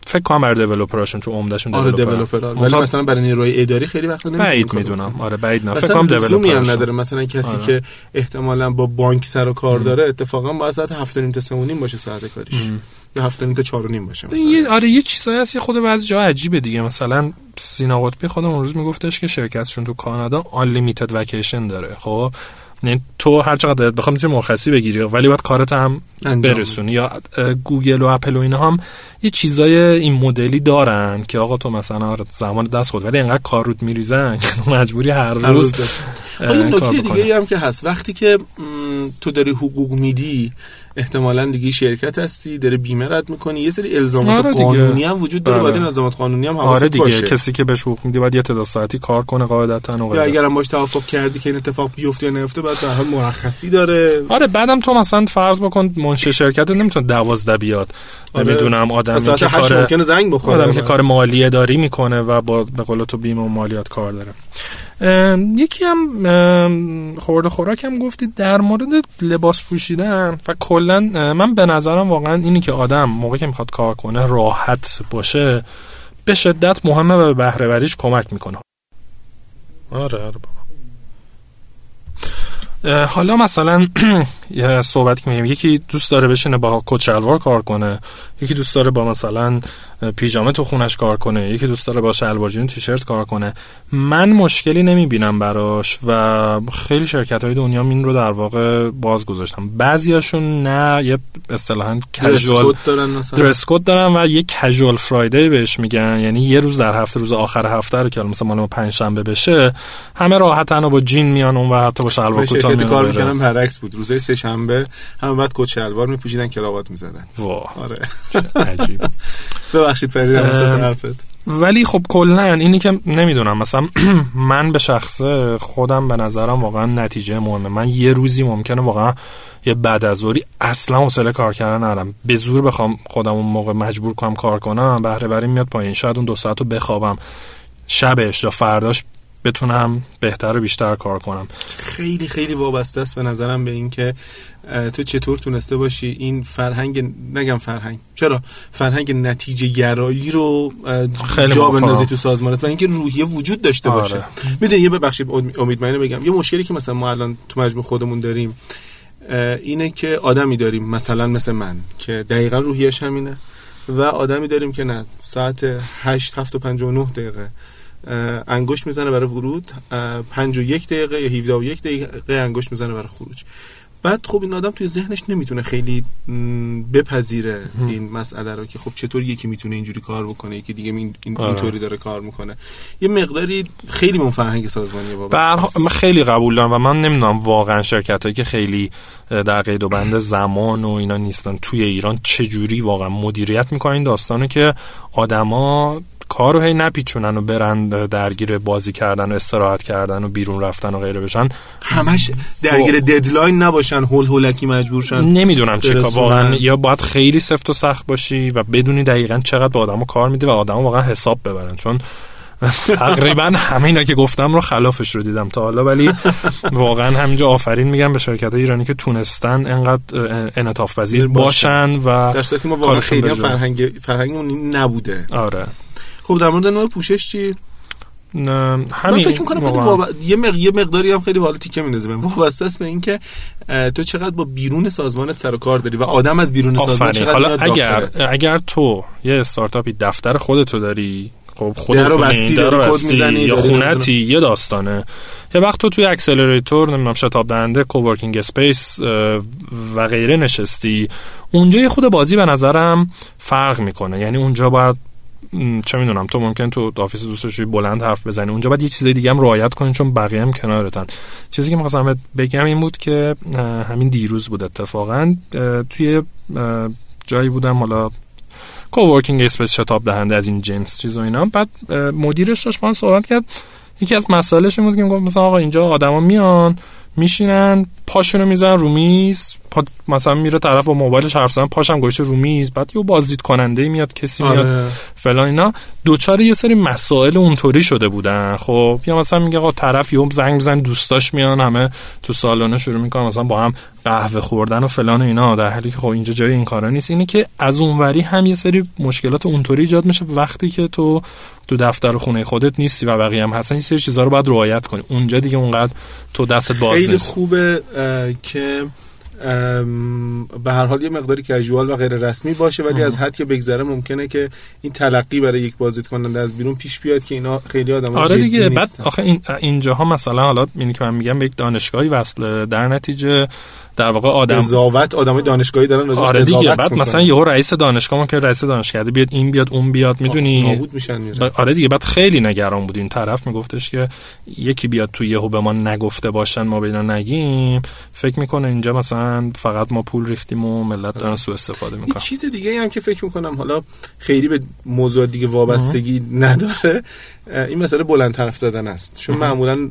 فکر کنم برای دیولپراشون چون عمدهشون آره دیولپر ولی مثلا برای نیروی اداری خیلی وقت نمی‌دونم بعید می‌دونم. آره بعید نه. فکر کنم دیولپر نداره. مثلا کسی آره. که احتمالاً با بانک سر و کار داره اتفاقا با ساعت 7 نیم تا 3 نیم باشه ساعت کاریش. یا 7 نیم تا 4 نیم باشه مثلا. یه آره یه چیزایی هست خود بعضی جا عجیبه دیگه. مثلا سینا قطبی خودم اون روز میگفتش که شرکتشون تو کانادا آن لیمیتد وکیشن داره خب؟ یعنی تو هر چقدر بخوام می‌تونی مرخصی بگیری ولی باید کارت هم برسونی. یا گوگل و اپل و اینا هم یه چیزای این مدلی دارن که آقا تو مثلا آره زمان دست خود ولی انقدر کار رود میریزن مجبوری هر روز این نکته دیگه هم که هست. وقتی که تو داری حقوق میدی احتمالا دیگه شرکت هستی داره بیمه رد می‌کنی. یه سری الزامات آره قانونی هم وجود داره. باید این آره. الزامات قانونی هم آره دیگه. باشه. کسی که بهش حقوق میدی باید یه تعداد ساعتی کار کنه قاعدتا و یا اگرم باش توافق کردی که این اتفاق بیفته یا نیفته بعد در حال مرخصی داره. آره بعدم تو مثلا فرض بکن منشی شرکت نمی‌تونه 12 بیاد. آره. نمی‌دونم آدمی که کار ممکنه زنگ بخوره. آدمی که کار مالیه داری می‌کنه و با به قول تو بیمه و مالیات کار داره. یکی هم خورده خوراک هم گفتید در مورد لباس پوشیدن و کلا من به نظرم واقعا اینی که آدم موقعی که می‌خواد کار کنه راحت باشه به شدت مهمه و به بهره کمک می‌کنه. آره آره حالا مثلا یه صحبت که میگم یکی دوست داره بشینه با کچلوار کار کنه یکی دوست داره با مثلا پیژامه تو خونش کار کنه یکی دوست داره با شلوار جین تیشرت کار کنه. من مشکلی نمی‌بینم براش و خیلی شرکت های دنیا این رو در واقع باز گذاشتم بعضیاشون نه یه اصطلاحا کژوال درس کد دارن و یه کژوال فرایدی بهش میگن. یعنی یه روز در هفته روز آخر هفته رو که مثلا ما پنج شنبه بشه همه راحتن با جین میان اون و حتی با شلوار میان کار می‌کنن برعکس بود. روزای سه شنبه همه بعد کت شلوار میپوشیدن کراوات می‌زدن. واه آره. عجیب. ببخشید پریدم ولی خب کلا اینی که نمی‌دونم مثلا من به شخص خودم به نظرم واقعا نتیجه مهمه. من یه روزی ممکنه واقعا یه بعد از ظهری اصلا حوصله کار کردن ندارم. به زور بخوام خودم اون موقع مجبور کنم کار کنم بهره وری میاد پایین. شاید اون دو ساعت رو بخوابم. شبش یا فرداش بتونم بهتر و بیشتر کار کنم. خیلی خیلی وابسته است به نظرم به اینکه تو چطور تونسته باشی این فرهنگ نگم فرهنگ چرا؟ فرهنگ نتیجه گرایی رو خیلی جا بندازی تو سازمانت و اینکه روحیه وجود داشته باشه. آره. می‌دونی یه ببخشید امید بگم. یه مشکلی که مثلا ما الان تو مجموع خودمون داریم اینه که آدمی داریم مثلا مثل من که دقیقا روحیش همینه و آدمی داریم که نه ساعت 8 7 و 59 دقیقه. انگشت می‌زنه برای ورود. 5 و یک دقیقه یا 17 و یک دقیقه انگشت می‌زنه برای خروج. بعد خب این آدم توی ذهنش نمی‌تونه خیلی بپذیره این مسئله رو که خب چطور یکی می‌تونه اینجوری کار بکنه یکی دیگه این آره. اینطوری داره کار می‌کنه. یه مقداری خیلی من فرهنگ سازمانی بابا من خیلی قبول دارم و من نمی‌دونم واقعا شرکت هایی که خیلی در قید و بند زمان و اینا نیستن توی ایران چجوری واقعا مدیریت می‌کنن داستانه که آدما کار رو هی نپیچونن و برن درگیر بازی کردن و استراحت کردن و بیرون رفتن و غیره بشن. همش درگیر و... ددلاین نباشن هول هولکی مجبور شن. نمی‌دونم چه واقعا یا باید خیلی سفت و سخت باشی و بدونی دقیقا چقدر به آدمو کار میده و آدمو واقعا حساب ببرن. چون تقریبا همه اینا که گفتم رو خلافش رو دیدم تا حالا ولی واقعا همینجا آفرین میگم به شرکت ایرانی که تونستن انقدر انعطاف پذیر باشن و در صورتی ما واقعا خیلی فرهنگ فرهنگ نبوده. آره. خب در مورد نوع پوشش چی؟ نه همین من فکر می‌کنم خیلی واب... یه, مق... یه مقداری هم خیلی حالا تیکه میندازه وابسته است به اینکه تو چقدر با بیرون سازمانت سر و کار داری و آدم از بیرون سازمان چقدر حالا اگر اگر تو یه استارتاپی دفتر خودتو داری خب خودت بستی در می‌زنی یا خونتی یه داستانه. یه وقت تو توی accelerator نمی‌دونم شتاب دهنده coworking space و غیره نشستی. اونجا یه خورده بازی به نظرم فرق می‌کنه. یعنی اونجا باید چه می‌دونم تو ممکن تو office دوست بلند حرف بزنی. اونجا باید یه چیزای دیگه هم رعایت کنی چون بقیه هم کنارتن. چیزی که می‌خواستم بگم این بود که همین دیروز بود اتفاقا. توی جایی بودم حالا coworking space شتاب دهنده از این جنس چیز و اینا بعد مدیرش داشت با صحبت کرد. یکی از مسائلش این بود که گفت مثلا آقا اینجا آدما میان میشینن پاشونو می‌زنن رو میز پا مثلا میره طرف با موبایلش حرف زدن پاشم گوشه رو میز بعد یه بازدید کننده میاد کسی میاد آره. فلان اینا. دچار یه سری مسائل اونطوری شده بودن. خب یا مثلا میگه آقا طرف یه زنگ می‌زنه دوستاش میان همه تو سالن شروع می‌کنن مثلا با هم قهوه خوردن و فلان و اینا در حالی که خب اینجا جای این کارا نیست. اینه که از اونوری هم یه سری مشکلات اونطوری ایجاد میشه وقتی که تو تو دفتر و خونه خودت نیستی و بقیه هم هستن. این سری چیزا رو باید رعایت کنی. اونجا دیگه اونقدر تو دستت باز خیلی خوبه که به هر حال یه مقداری کژوال و غیر رسمی باشه ولی از حد که بگذره ممکنه که این تلقی برای یک بازدید کننده از بیرون پیش بیاد که اینا خیلی آدم آره دیگه. بعد آخه این اینجاها مثلا حالا اینی که من میگم به یک دانشگاهی وصل در نتیجه در واقع آدم قضاوت آدمای دانشگاهی دارن آره دیگه بعد مثلا یهو رئیس دانشگاه که رئیس دانشگاه بیاد این بیاد اون بیاد می‌دونی؟ نابود میشن میره آره دیگه بعد خیلی نگران بود این طرف میگفتش که یکی بیاد تو یهو به ما نگفته باشن ما بینا نگیم. فکر می‌کنه اینجا مثلا فقط ما پول ریختیم و ملت دارن سوء استفاده می‌کنن چیز دیگه هم که فکر می‌کنم حالا خیلی به موضوع دیگه وابستگی نداره این مسئله بلند حرف زدن است. چون معمولا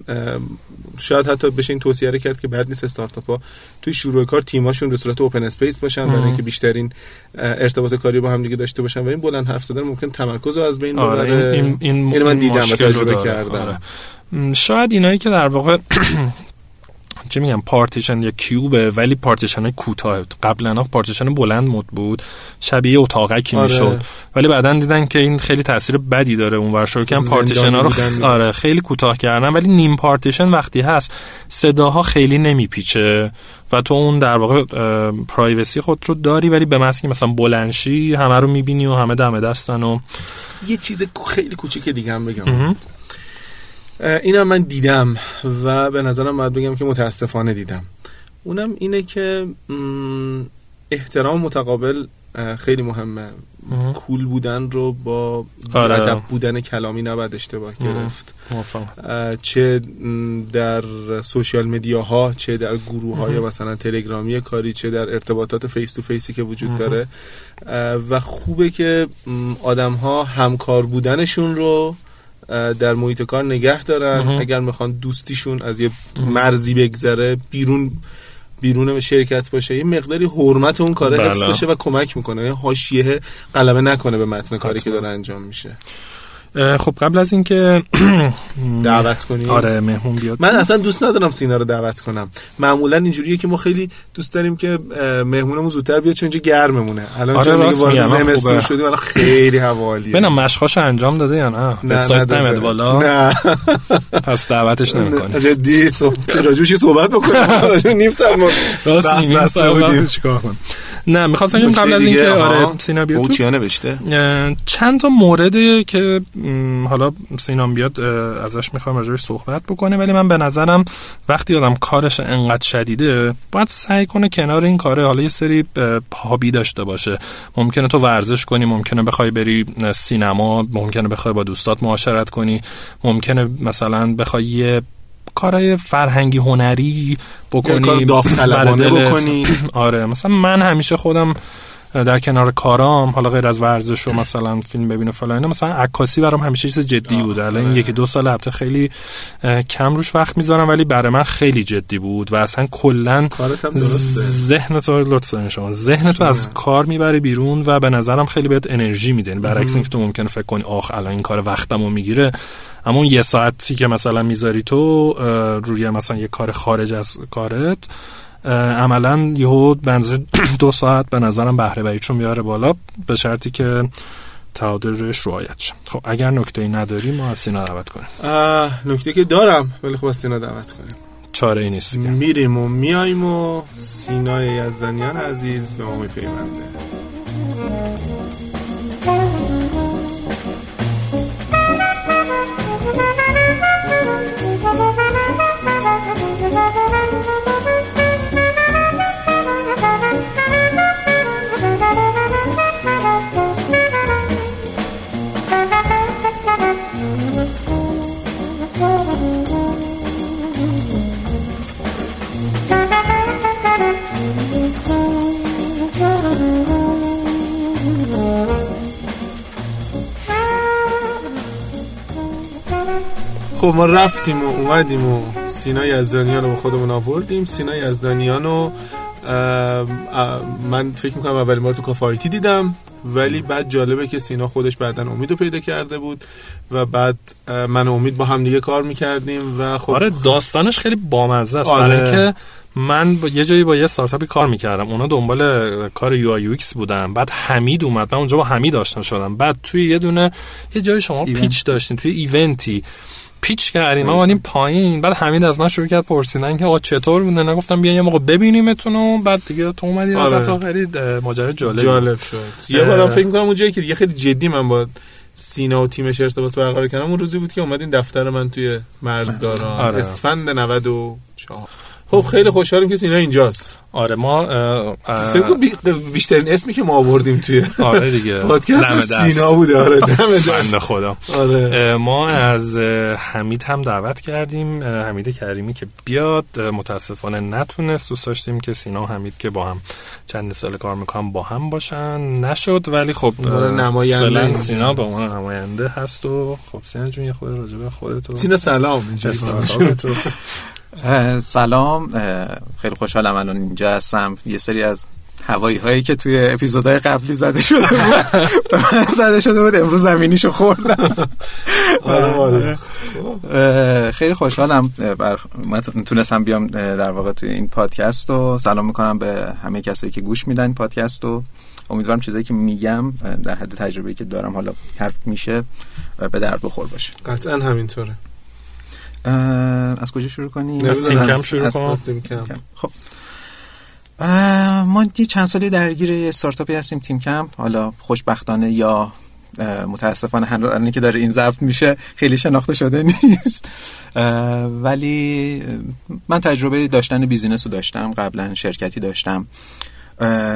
شاید حتی بشه این توصیه رو کرد که بد نیست استارتاپ ها توی شروع کار تیماشون به صورت open space باشن برای اینکه بیشترین ارتباط کاری با هم دیگه داشته باشن. و این بلند حرف زدن ممکن تمرکز رو از بین آره ببره. این, این, این من دیدم و تجربه کردم. آره. شاید اینایی که در واقع چی میگم پارتیشن یا cube ه ولی پارتیشن های کوتاه. قبلا پارتیشن بلند مد بود. شبیه اتاقکی آره. می‌شد. ولی بعدا دیدن که این خیلی تاثیر بدی داره اون ورشور که پارتیشن ها رو خ... آره خیلی کوتاه کردن. ولی نیم پارتیشن وقتی هست صداها خیلی نمیپیچه. و تو اون در واقع privacy خودت رو داری ولی به که مثلا بلند شی همه رو می‌بینی و همه دم دستن و یه چیز خیلی کوچیک دیگه هم بگم. اینم من دیدم و به نظرم باید بگم که متاسفانه دیدم. اونم اینه که احترام متقابل خیلی مهمه. cool بودن رو با آره. ادب بودن کلامی نباید اشتباه گرفت. چه در social media ها چه در گروه های مثلا تلگرامی کاری چه در ارتباطات face to face ی که وجود داره. و خوبه که آدم ها همکار بودنشون رو در محیط کار نگه دارن. اگر می‌خوان دوستیشون از یه مرزی بگذره بیرون بیرون شرکت باشه یه مقداری حرمت اون کار حفظ بله. بشه و کمک می‌کنه. حاشیه غلبه نکنه به متن کاری که داره انجام میشه. خب قبل از اینکه دعوت کنیم. آره مهمون بیاد. من اصلا دوست ندارم سینا رو دعوت کنم. معمولا اینجوریه که ما خیلی دوست داریم که مهمونمون زودتر بیاد چون اینجا گرممونه. الان آره چون وارد زمستون شدیم الان خیلی هوالیه ببینم مشقاشو انجام داده یا نه؟ وبسایت نمیاد بالا. نه. پس دعوتش نمی‌کنه جدی راجوش صحبت بکنیم. راجو نیم ساعت ما راست نیم ساعت چیکار کنیم نه می‌خواستم قبل از اینکه آره سینا بیاد تو. نوشته چند تا مورد که حالا سینام بیاد ازش می‌خوام راجعش صحبت بکنه ولی من به نظرم وقتی آدم کارش انقدر شدیده باید سعی کنه کنار این کاره حالا یه سری هابی داشته باشه. ممکنه تو ورزش کنی ممکنه بخوای بری سینما ممکنه بخوای با دوستات معاشرت کنی ممکنه مثلا بخوای یه کارهای فرهنگی هنری بکنی بکنی. آره مثلا من همیشه خودم در کنار کارام حالا غیر از ورزش و مثلا فیلم ببینه فلان مثلا عکاسی برام همیشه چیز جدی بود. الان این یکی دو سال البته خیلی کم روش وقت می‌ذارم ولی برای من خیلی جدی بود و اصلا کلا ذهن تو لطف شما ذهن تو از کار می‌بره بیرون و به نظرم خیلی بهت انرژی میده. یعنی برعکس اینکه تو ممکنه فکر کنی آخ الان این کار وقتمو می‌گیره. اما یه ساعتی که مثلا می‌ذاری تو روی مثلا یه کار خارج از کارت عملا یهو بنز دو ساعت به نظرم بهره بری چون میاره بالا به شرطی که تعادل روش رعایت شه. خب اگر نکته ای نداری ما از سینا دعوت کنیم. نکته که دارم ولی خب از سینا دعوت کنیم. چاره ای نیست میریم و میاییم و سینای یزدانیان عزیز به ما میپیونده خب ما رفتیم و اومدیم و سینا یزدانیان رو با خودمون آوردیم. سینا یزدانیان رو من فکر می‌کنم اولین بار تو کافه آیتی دیدم. ولی بعد جالبه که سینا خودش بعدا امید رو پیدا کرده بود و بعد من امید با هم دیگه کار می‌کردیم و خب آره داستانش خیلی بامزه است. آره. برای اینکه من با یه جایی با یه استارتاپی کار می‌کردم. اونا دنبال کار UI UX بودن. بعد حمید اومد. من اونجا با حمید آشنا شدم. بعد توی یه دونه یه جای شما پیچ داشتین توی ایونتی. پیچ کردیم. ما اومدیم پایین. بعد حمید از من شروع کرد پرسیدن که آقا چطور بوده؟ نگفتم بیا یه موقع ببینیمتون و بعد دیگه تو اومدی آره. وسط. خیلی ماجرا جالب جالب شد. یه بارم فکر کنم اونجایی که یه خیلی جدی من با سینا و تیمش ارتباط برقرار کردم اون روزی بود که اومدین دفتر من توی مرزداران. آره. اسفند 94 خب خیلی خوشحالیم که سینا اینجاست. آره ما فکر بیشترین اسمی که ما آوردیم توی آره دیگه. پادکست سینا بوده. آره دم خدا. آره. ما از حمید هم دعوت کردیم. حمید کریمی که بیاد متاسفانه نتونست. دوست داشتیم که سینا و حمید که با هم چند سال کار می‌کنم با هم باشن. نشد ولی خب نماینده. سینا با ما نماینده هست و خب سینا جون یه خود راجبه خودتو. سینا سلام. سلام. خیلی خوشحالم الان اینجا هستم. یه سری از هوایی هایی که توی اپیزودهای قبلی زده شده بود به من زده شده بود امروز زمینیشو خوردم. آره، خیلی خوشحالم. من تونستم بیام در واقع توی این پادکست و سلام می‌کنم به همه کسایی که گوش میدن پادکست و امیدوارم چیزایی که میگم در حد تجربه که دارم حالا حرف میشه به درد بخور باشه. قطعا همینطوره. از کجا شروع کنیم؟ از تیم کمپ شروع کنیم. خب. ما یه چند سالی درگیر استارتاپی هستیم تیم کمپ. حالا خوشبختانه یا متاسفانه هنوز که داره این ضبط میشه خیلی شناخته شده نیست. ولی من تجربه داشتن business رو داشتم قبلا شرکتی داشتم.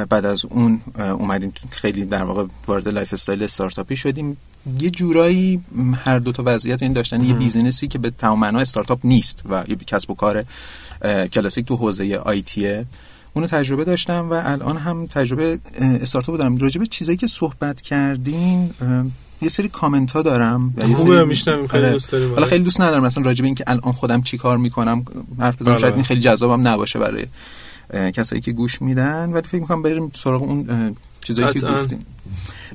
بعد از اون اومدیم خیلی در واقع وارد lifestyle startup ی شدیم. یه جورایی هر دو تا وضعیت این داشتن یه business ی که به تمام معنا استارتاپ نیست و یه کسب و کار کلاسیک تو حوزه IT ه اونو تجربه داشتم و الان هم تجربه استارتاپ دارم. راجع به چیزایی که صحبت کردین یه سری کامنت ها دارم خوبه میشنم خیلی آره. دوست داریم. حالا خیلی دوست ندارم مثلا راجع به اینکه الان خودم چی کار می‌کنم حرف بزنم بله. شاید این خیلی جذابم نباشه برای کسایی که گوش میدن ولی فکر می‌کنم بریم سراغ اون چیزایی که گفتیم.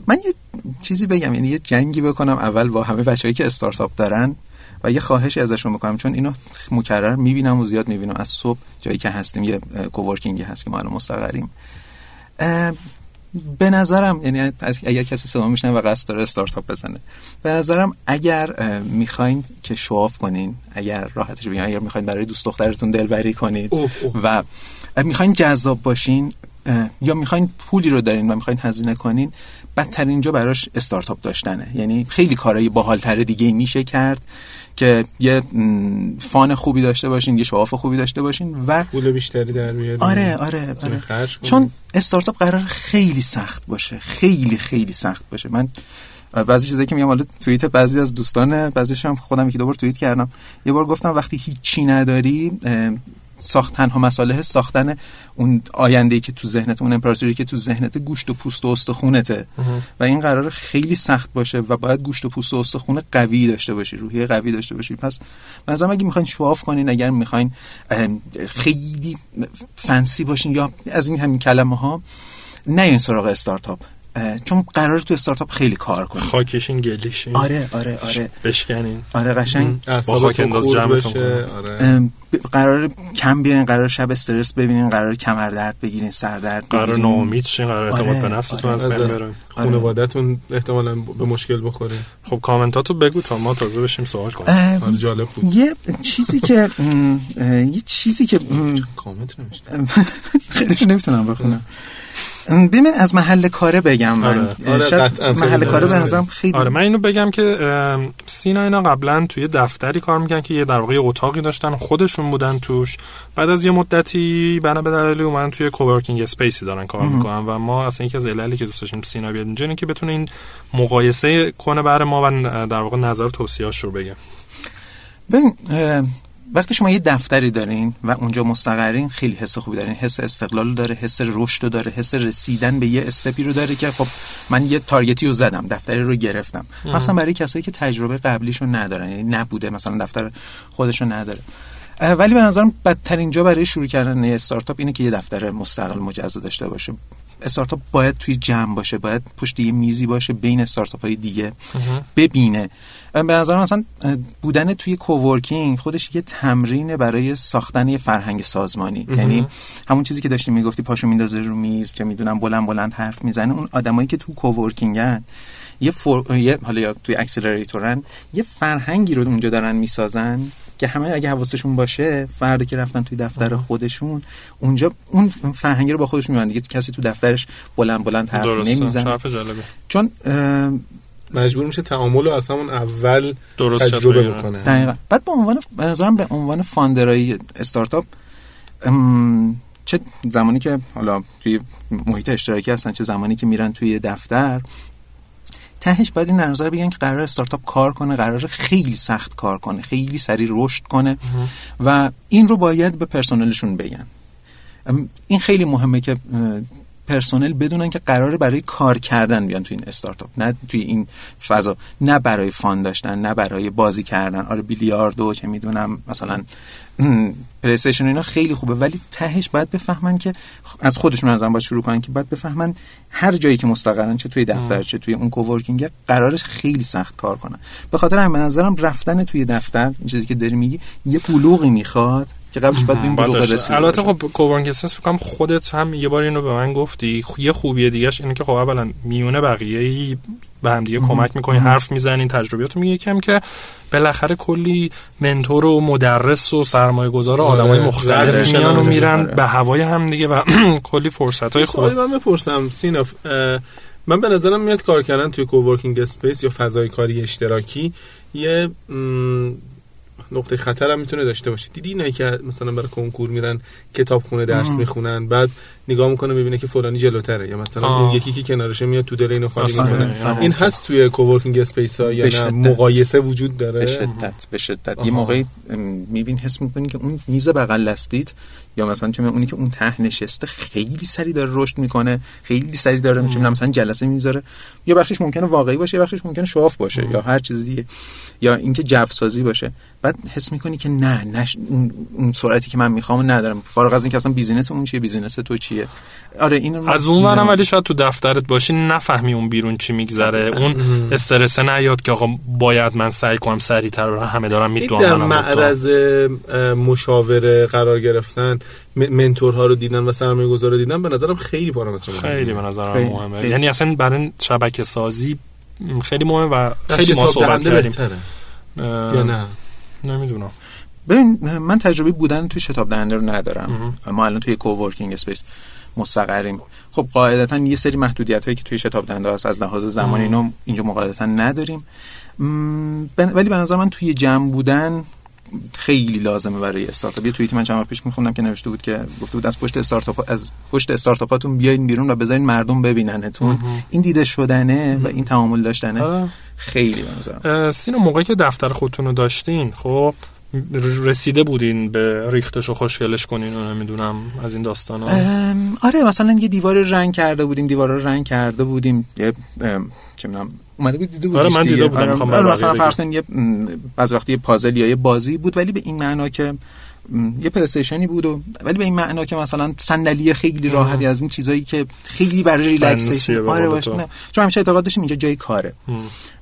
من یه چیزی بگم یعنی یه جنگی بکنم اول با همه بچه‌ای که استارتاپ دارن و یه خواهشی ازشون بکنم چون اینو مکرر می‌بینم و زیاد می‌بینم. از صبح جایی که هستیم یه کوورکینگی هست که ما الان مستقریم. به نظرم یعنی اگر کسی صدا میشنه و قصد داره استارتاپ بزنه به نظرم اگر می‌خواین که شواف کنین اگر راحتش بگم اگر می‌خواین برای دوست دخترتون دلبری کنید و می‌خواین جذاب باشین یا می‌خواین پولی رو دارین و می‌خواین هزینه کنین بدترین جا براش استارتاپ داشتنه. یعنی خیلی کارهای باحالتر دیگه میشه کرد. که یه فان خوبی داشته باشین یه شواف خوبی داشته باشین و پول بیشتری در میاد آره آره, آره. چون استارتاپ قرار خیلی سخت باشه خیلی خیلی سخت باشه. من بعضی چیزایی که میگم حالا توییت بعضی از دوستان بعضیش هم خودم یکی دو بار توییت کردم. یه بار گفتم وقتی هیچی نداری ساخت تنها مساله ساختن اون آینده که تو ذهنت اون امپراتوری که تو ذهنت گوشت و پوست و استخونته. و این قرار خیلی سخت باشه و باید گوشت و پوست و استخونه قوی داشته باشی روحیه قوی داشته باشی. پس مثلا اگه می‌خواین شواف کنین اگر می‌خواین خیلی فنسی باشین یا از این همین کلمه ها نه این سراغ استارتاپ. چون قرار تو استارتاپ خیلی کار کنید خاکشین گلیشین. آره آره آره. بشکنین. آره قشنگ. با خاک انداز جمعتون آره. قرار کم بیارین قرار شب استرس ببینین قرار کمر درد بگیرین سر درد قرار ناامید شین قرار اعتماد آره. به نفستون آره. از بین بره خانوادهتون احتمالاً به مشکل بخوره خب کامنتاتو بگو تا ما تازه بشیم سوال کنیم. آره جالب بود. یه چیزی که یه چیزی که کامنت نمیشته خیلیش نمی‌تونم بخونم. ببین از محل کاره بگم. من آره. آره محل کاره به نظرم خیلی آره من اینو بگم که سینا اینا قبلا توی دفتری کار می‌کنن که یه در واقع اتاقی داشتن خودشون بودن توش. بعد از یه مدتی بنا به دلیلی اومدن توی کوورکینگ اسپیسی دارن کار می‌کنن و ما اصلا یکی از عللی که دوست داشتیم سینا بیاد اینجا که بتونه این مقایسه کنه برای ما و در واقع نظر توصیه‌اش رو بگه. ببین وقتی شما یه دفتری دارین و اونجا مستقرین خیلی حس خوبی دارین. حس استقلال داره حس رشد رو داره حس رسیدن به یه استپی رو داره که خب من یه تارگتی رو زدم دفتری رو گرفتم. مثلا برای کسایی که تجربه قبلیشو ندارن یعنی نبوده مثلا دفتر خودشو نداره. ولی به نظرم بدترین جا برای شروع کردن یه استارتاپ اینه که یه دفتر مستقل مجزا داشته باشه. استارتاپ باید توی جمع باشه باید پشت یه میزی باشه بین استارتاپ های دیگه ببینه. به نظر مثلا بودن توی کوورکینگ خودش یه تمرین برای ساختن یه فرهنگ سازمانی. یعنی همون چیزی که داشتیم می‌گفتی پاشو میندازه رو میز که می‌دونم بلند بلند حرف می‌زنه. اون آدمایی که تو کوورکینگن یه, فور... یه حالا یا توی اکسلراتورن یه فرهنگی رو اونجا دارن می‌سازن که همه اگه حواسشون باشه فردی که رفتن توی دفتر خودشون اونجا اون فرهنگی رو با خودشون می‌برن دیگه کسی تو دفترش بلند بلند حرف نمی‌زنه. چون مجبور میشه تعامل رو از همون اول درست تجربه بکنه. دقیقا. بعد به عنوان به نظرم به عنوان فاندرای استارتاپ چه زمانی که حالا توی محیط اشتراکی هستن چه زمانی که میرن توی دفتر تهش باید این نظر بگن که قرار استارتاپ کار کنه قرار خیلی سخت کار کنه خیلی سریع رشد کنه و این رو باید به پرسنلشون بگن. این خیلی مهمه که پرسنل بدونن که قراره برای کار کردن بیان توی این استارتاپ. نه توی این فضا نه برای فان داشتن نه برای بازی کردن. آره بیلیاردو چه می‌دونم مثلا پلی اینا خیلی خوبه ولی تهش باید بفهمن که از خودشون از باید شروع کنن که باید بفهمن هر جایی که مستقرن چه توی دفتر چه توی اون کوورکینگ قرارش خیلی سخت کار کنن. به خاطر همین نظرم رفتن توی دفتر این چیزی که داری میگی یه بلوغی می‌خواد. که قبلش باید بیم بلوغ رسید البته خب اسپیس فکر خودت هم یه بار اینو به من گفتی. یه خوبی دیگهش اینه که خب اولا میونه بقیه به هم دیگه کمک می‌کنی حرف می‌زنین تجربیات میگه کم که بالاخره کلی mentor و مدرس و سرمایه گذار آره، آدمای مختلف میان و میرن به هوای هم دیگه و کلی فرصت های خوب. من بپرسم سینا من به نظرم میاد کار کردن توی coworking space یا فضای کاری اشتراکی یه نقطه خطر هم می‌تونه داشته باشه. دیدی نه که مثلا برای کنکور میرن کتابخونه درس می‌خونن بعد نگاه می‌کنه می‌بینه که فلانی جلوتره. یا مثلا اون یکی که کنارشه میاد تو دل اینو خالی می‌کنه. این هست توی coworking space ها یا نه؟ مقایسه وجود داره؟ به شدت به شدت. یه موقعی می‌بینی حس می‌کنی که اون میز بغل دستیت یا مثلا چون اونی که اون ته نشسته خیلی سریع داره رشد می‌کنه خیلی سریع داره میشه مثلا جلسه می‌ذاره. یا بخشش ممکنه واقعی باشه یا بخشش ممکنه show off باشه یا هر چیز دیگه یا اینکه جو سازی باشه. بعد حس می‌کنی که نه نش... اون سرعتی که من می‌خوام ندارم. فارغ از اینکه اصلا business اون چیه business تو چیه؟ آره این از اون ورم ولی شاید تو دفترت باشی نفهمی اون بیرون چی میگذره. اون استرس نیاد که آقا باید من سعی کنم سریعتر همه دارم می‌دونم در معرض مشاوره قرار گرفتن. mentor ها رو دیدن و سرمایه گذار رو دیدن. به نظرم خیلی پارامتر خیلی به نظرم مهمه. خیلی. یعنی اصلا برای شبکه سازی خیلی مهمه و خیلی ما صحبت کردیم. یا نه؟ نمی‌دونم. ببین من تجربه بودن توی شتاب دهنده رو ندارم. ما الان توی coworking space مستقریم. خب قاعدتا یه سری محدودیت هایی که توی شتاب دهنده هست از لحاظ زمانی اینو اینجا مقاعدتا نداریم. ولی به نظر من توی جمع بودن خیلی لازمه برای استارتاپ. یه توییتی من چند وقت پیش میخوندم که نوشته بود که گفته بود از پشت استارتاپ از پشت استارتاپاتون بیاین بیرون و بذارین مردم ببیننتون. این دیده شدنه و این تعامل داشتنه. آره. خیلی به سینا موقعی که دفتر خودتون رو داشتین خب رسیده بودین به ریختش و خوشگلش کنین و نمی‌دونم از این داستان ها آره مثلا یه دیوار رنگ کرده بودیم دیوار رو رنگ کرده بودیم. یه چه می‌دونم اومده بود دیده آره من دیده بودم آره, آره مثلا فرض یه بعض وقتی یه پازل یا یه بازی بود ولی به این معنا که یه پلی‌استیشنی بود و ولی به این معنا که مثلا صندلی خیلی راحتی از این چیزایی که خیلی برای relaxation. آره باشه چون همیشه اعتقاد داشتیم اینجا جای کاره.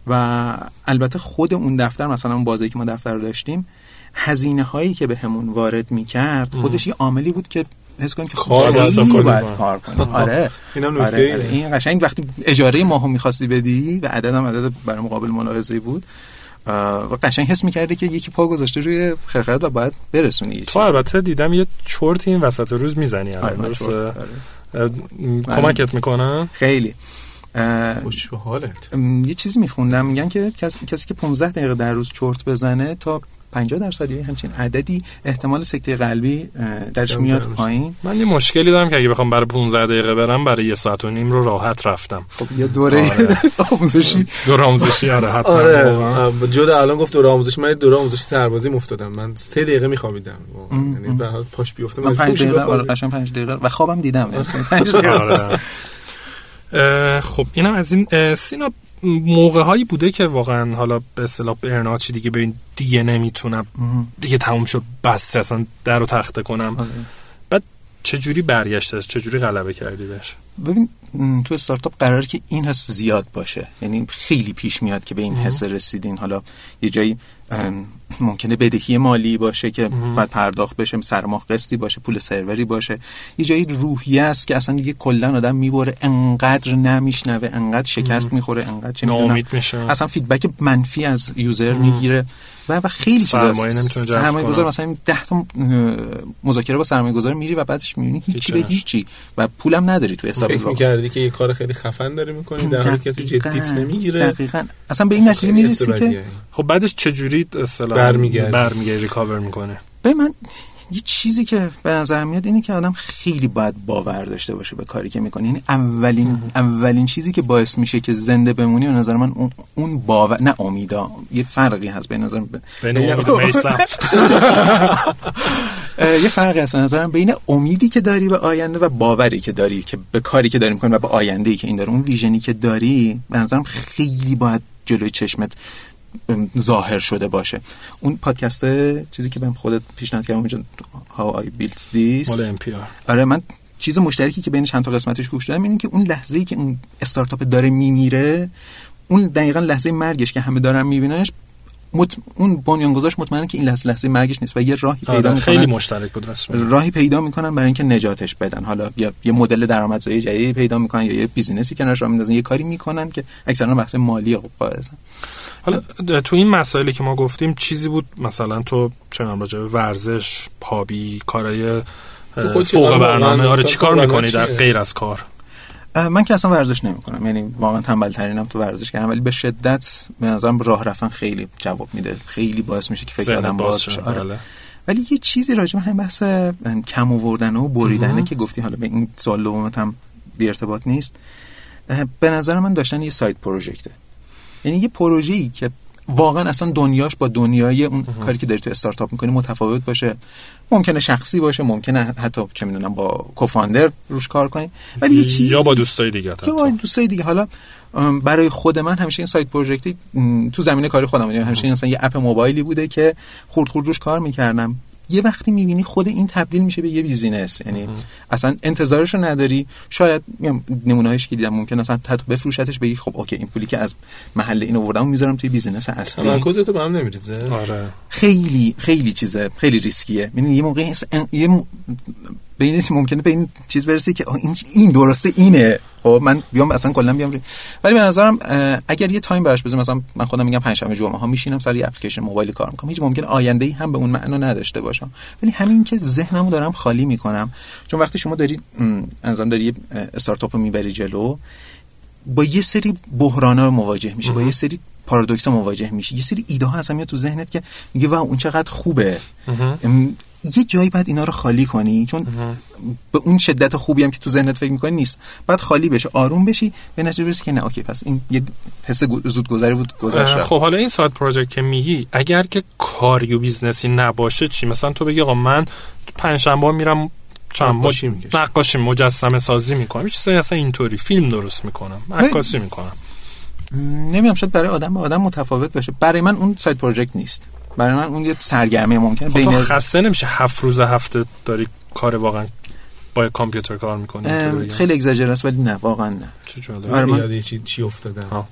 و البته خود اون دفتر مثلا اون بازی که ما دفتر داشتیم هزینه هایی که به همون وارد می‌کرد خودش یه عاملی بود که حس کنیم که خیلی باید کار کنیم آره. اینم نکته آره. این قشنگ وقتی اجاره ماهو می‌خواستی بدی و عدد هم عدد برای مقابل ملاحظه بود و قشنگ حس می‌کردی که یکی پا گذاشته روی خرخرت و باید برسونی تو البته دیدم یه چرت این وسط روز می‌زنی آره آره. کمکت می‌کنه؟ خیلی. خوش به حالت. یه چیزی میخوندم میگن که کسی, کسی که 15 دقیقه در روز چرت بزنه تا 50 درصد یا همچین عددی احتمال سکته قلبی درش میاد پایین. من یه مشکلی دارم که اگه بخوام برای 15 دقیقه برم برای یه ساعت و نیم رو راحت رفتم. خب یه دوره آره. آموزشی. دوره آموزشی آره حتما آره. جدا الان گفت دوره آموزشی من دوره آموزشی سربازی افتادم من سه دقیقه میخوابیدم. یعنی به حال پاش بیفته من 5 دقیقه آره قشنگ 5 دقیقه. و خوابم دیدم. آره. خب اینم از این سینا موقع هایی بوده که واقعا حالا به اصطلاح برناچی دیگه ببین دیگه نمی‌تونم. دیگه تموم شد بس اصلا در رو تخته کنم. آره. بعد چجوری برگشته؟ چجوری غلبه کردی بهش؟ ببین تو استارتاپ قراره که این حس زیاد باشه. یعنی خیلی پیش میاد که به این حس رسیدین. حالا یه جایی ممکنه بدهی مالی باشه که بعد پرداخت بشه سرماه قسطی باشه پول سروری باشه. یه جایی روحیه است که اصلا دیگه کلا آدم می‌بره انقدر نمیشنوه انقدر شکست می‌خوره انقدر چه می‌دونم. اصلا فیدبک منفی از یوزر می‌گیره و و خیلی چیزا سرمایه گذار مثلا 10 تا مذاکره با سرمایه گذار میری و بعدش می‌بینی هیچی به هیچی و پولم نداری تو حساب فکر می‌کردی که یه کار خیلی خفن داری می‌کنی در حالی کسی جدیت نمی‌گیره. دقیقاً. اصلا به این نتیجه می‌رسی که خب بعدش چه جوری اصطلاحا برمیگرده. برمیگرده ریکاور می‌کنه. به من یه چیزی که به نظر میاد اینه که آدم خیلی باید باور داشته باشه به کاری که می‌کنه. یعنی اولین اولین چیزی که باعث میشه که زنده بمونی به نظر من اون, اون باور نه امیدا یه فرقی هست به نظر بین یه فرقی هست نظرم بین امیدی که داری به آینده و باوری که داری که به کاری که داری می‌کنی و به آینده ای که این داره اون ویژنی که داری به نظرم خیلی باید جلوی چشمت ظاهر شده باشه. اون پادکست چیزی که بهم خودت پیشنهاد کردم اونجا How I Built This. مال NPR آره من چیز مشترکی که بین چند تا قسمتش گوش دادم اینه که اون لحظه ای که اون استارتاپ داره میمیره اون دقیقا لحظه مرگش که همه دارن میبیننش مط... اون بنیانگذارش مطمئنه که این لحظه لحظه مرگش نیست و یه راهی پیدا آره، می‌کنن. خیلی مشترک بود رسمی راهی پیدا می‌کنن برای اینکه نجاتش بدن. حالا یا یه مدل درآمدزایی جدیدی پیدا می‌کنن یا یه بیزینسی کنارش راه میندازن. یه کاری می‌کنن که اکثرا بحث مالی خب فائزن حالا تو این مسائلی که ما گفتیم چیزی بود؟ مثلا تو چه راجع به ورزش پابی کارهای خود فوق چه برنامه آره کار چیکار می‌کنی در؟ غیر از کار؟ من که اصلا ورزش نمی‌کنم. یعنی واقعا تنبل ترینم تو ورزش کردم ولی به شدت به نظرم راه رفتن خیلی جواب میده. خیلی باعث میشه که فکر آدم باز. بشه آره. بله. ولی یه چیزی راجع به همین بحث کم آوردن و بریدنه که گفتی حالا به این سوال دومت هم بی ارتباط نیست. به نظر من داشتن یه side project ه. یعنی یه پروژه‌ای که واقعا اصلا دنیاش با دنیای اون کاری که داری تو استارتاپ می‌کنی متفاوت باشه. ممکنه شخصی باشه ممکنه حتی چه می‌دونم با cofounder روش کار کنی ولی یه چیزی یا با دوستای دیگه یا با دوستای دیگه. حالا برای خود من همیشه این side project ی تو زمینه کاری خودم یعنی همیشه مثلا یه app موبایلی بوده که خرد خرد روش کار می‌کردم. یه وقتی می‌بینی خود این تبدیل میشه به یه business یعنی اصلا انتظارش رو نداری. شاید نمونه‌هاش که دیدم ممکن اصلا حتی بفروشتش بگی خب okay این پولی که از محل این آوردم می‌ذارم توی business اصلی. تمرکزتو به هم نمیریزه. آره. خیلی خیلی چیزه خیلی ریسکیه. یعنی یه موقع یه م... به این ممکنه به این چیز برسی که این این درسته اینه. خب من بیام اصلا کلا بیام ری- ولی به نظرم اگر یه time براش بذارم مثلا من خودم میگم پنجشنبه جمعه ها میشینم سر یه اپلیکیشن موبایل کار می‌کنم. هیچ ممکن آینده ای هم به اون معنا نداشته باشم. ولی همین که ذهنمو دارم خالی می‌کنم. چون وقتی شما داری انظام داری استارتاپ رو می‌بری جلو با یه سری بحرانا مواجه میشه با یه سری پارادوکس مواجه میشه یه سری ایده ها اصلا میاد تو ذهنت که میگه واو اون چقدر خوبه. یه جایی بعد اینا رو خالی کنی چون به اون شدت خوبی هم که تو ذهنت فکر می‌کنی نیست. بعد خالی بشه آروم بشی به نتیجه برسی که نه اوکی پس این یه حس گو- زودگذری بود گذشت خب حالا این side project که میگی اگر که کاری و business ی نباشه چی؟ مثلا تو بگی آقا من پنجشنبه میرم چند نقاشی مجسمه سازی می‌کنم. چیزایی اصلا اینطوری. فیلم درست می‌کنم عکاسی می‌کنم. نمی‌دونم شاید برای آدم به آدم متفاوت باشه. برای من اون side project نیست. برای من اون یه سرگرمی ممکنه خب بین خسته نمیشه هفت روز هفته داری کار واقعا با کامپیوتر کار می‌کنی خیلی اگزاجر است ولی نه واقعا نه چه جالب. آره، من- چی, چی افتادم.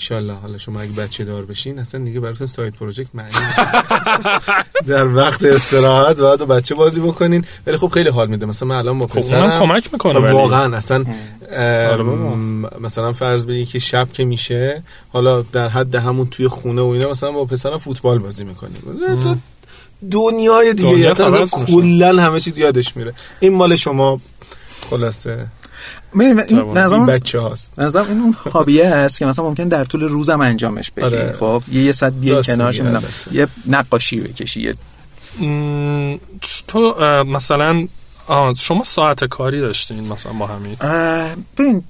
ایشالله حالا شما اگه بچه دار بشین اصلا دیگه براتون سایت پروژکت معنی. در وقت استراحت باید با بچه بازی بکنین. ولی خب خیلی حال میده. مثلا من الان با خب پسرم اونم کمک می‌کنه خب. واقعا اصلا آره مثلا فرض بگی که شب که میشه حالا در حد همون توی خونه و اینا مثلا با پسرم فوتبال بازی می‌کنیم. دنیای دیگه. دنیا اصلا. کلا همه چیز یادش میره. این مال شما. خلاصه. ببین، این اون- بچه هاست به نظرم این هابیه است که مثلا ممکن در طول روزم انجامش بدی آره. خب یه یه ساعت بیای کنارش. یه نقاشی بکشی یه م، تو مثلا آه، شما ساعت کاری داشتین مثلا با همین ببین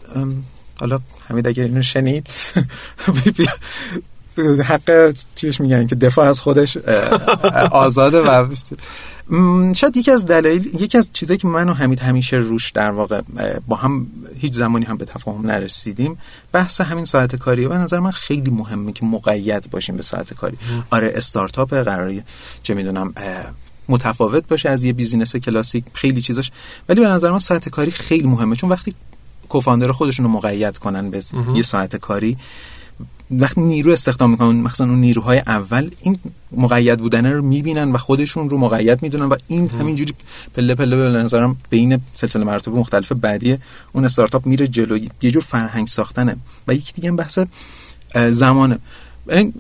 حالا حمید اگر اینو شنید حق چیش میگن که دفاع از خودش آزاده و شاید یکی از دلایل یکی از چیزایی که من و حمید همیشه روش در واقع با هم هیچ زمانی هم به تفاهم نرسیدیم بحث همین ساعت کاریه. به نظر من خیلی مهمه که مقید باشیم به ساعت کاری. آره استارتاپ قراری چه می‌دونم متفاوت باشه از یه بیزینس کلاسیک خیلی چیزاش. ولی به نظر من ساعت کاری خیلی مهمه چون وقتی کوفاندر خودشون رو مقید کنن به یه ساعت کاری وقتی نیرو استخدام می‌کنن مثلا اون نیروهای اول این مقید بودن رو می‌بینن و خودشون رو مقید می‌دونن و این همینجوری پله پله به نظرم بین سلسله مراتب مختلف بعدی اون استارتاپ میره جلو. یه جور فرهنگ ساختنه. و یکی دیگه بحث زمانه. این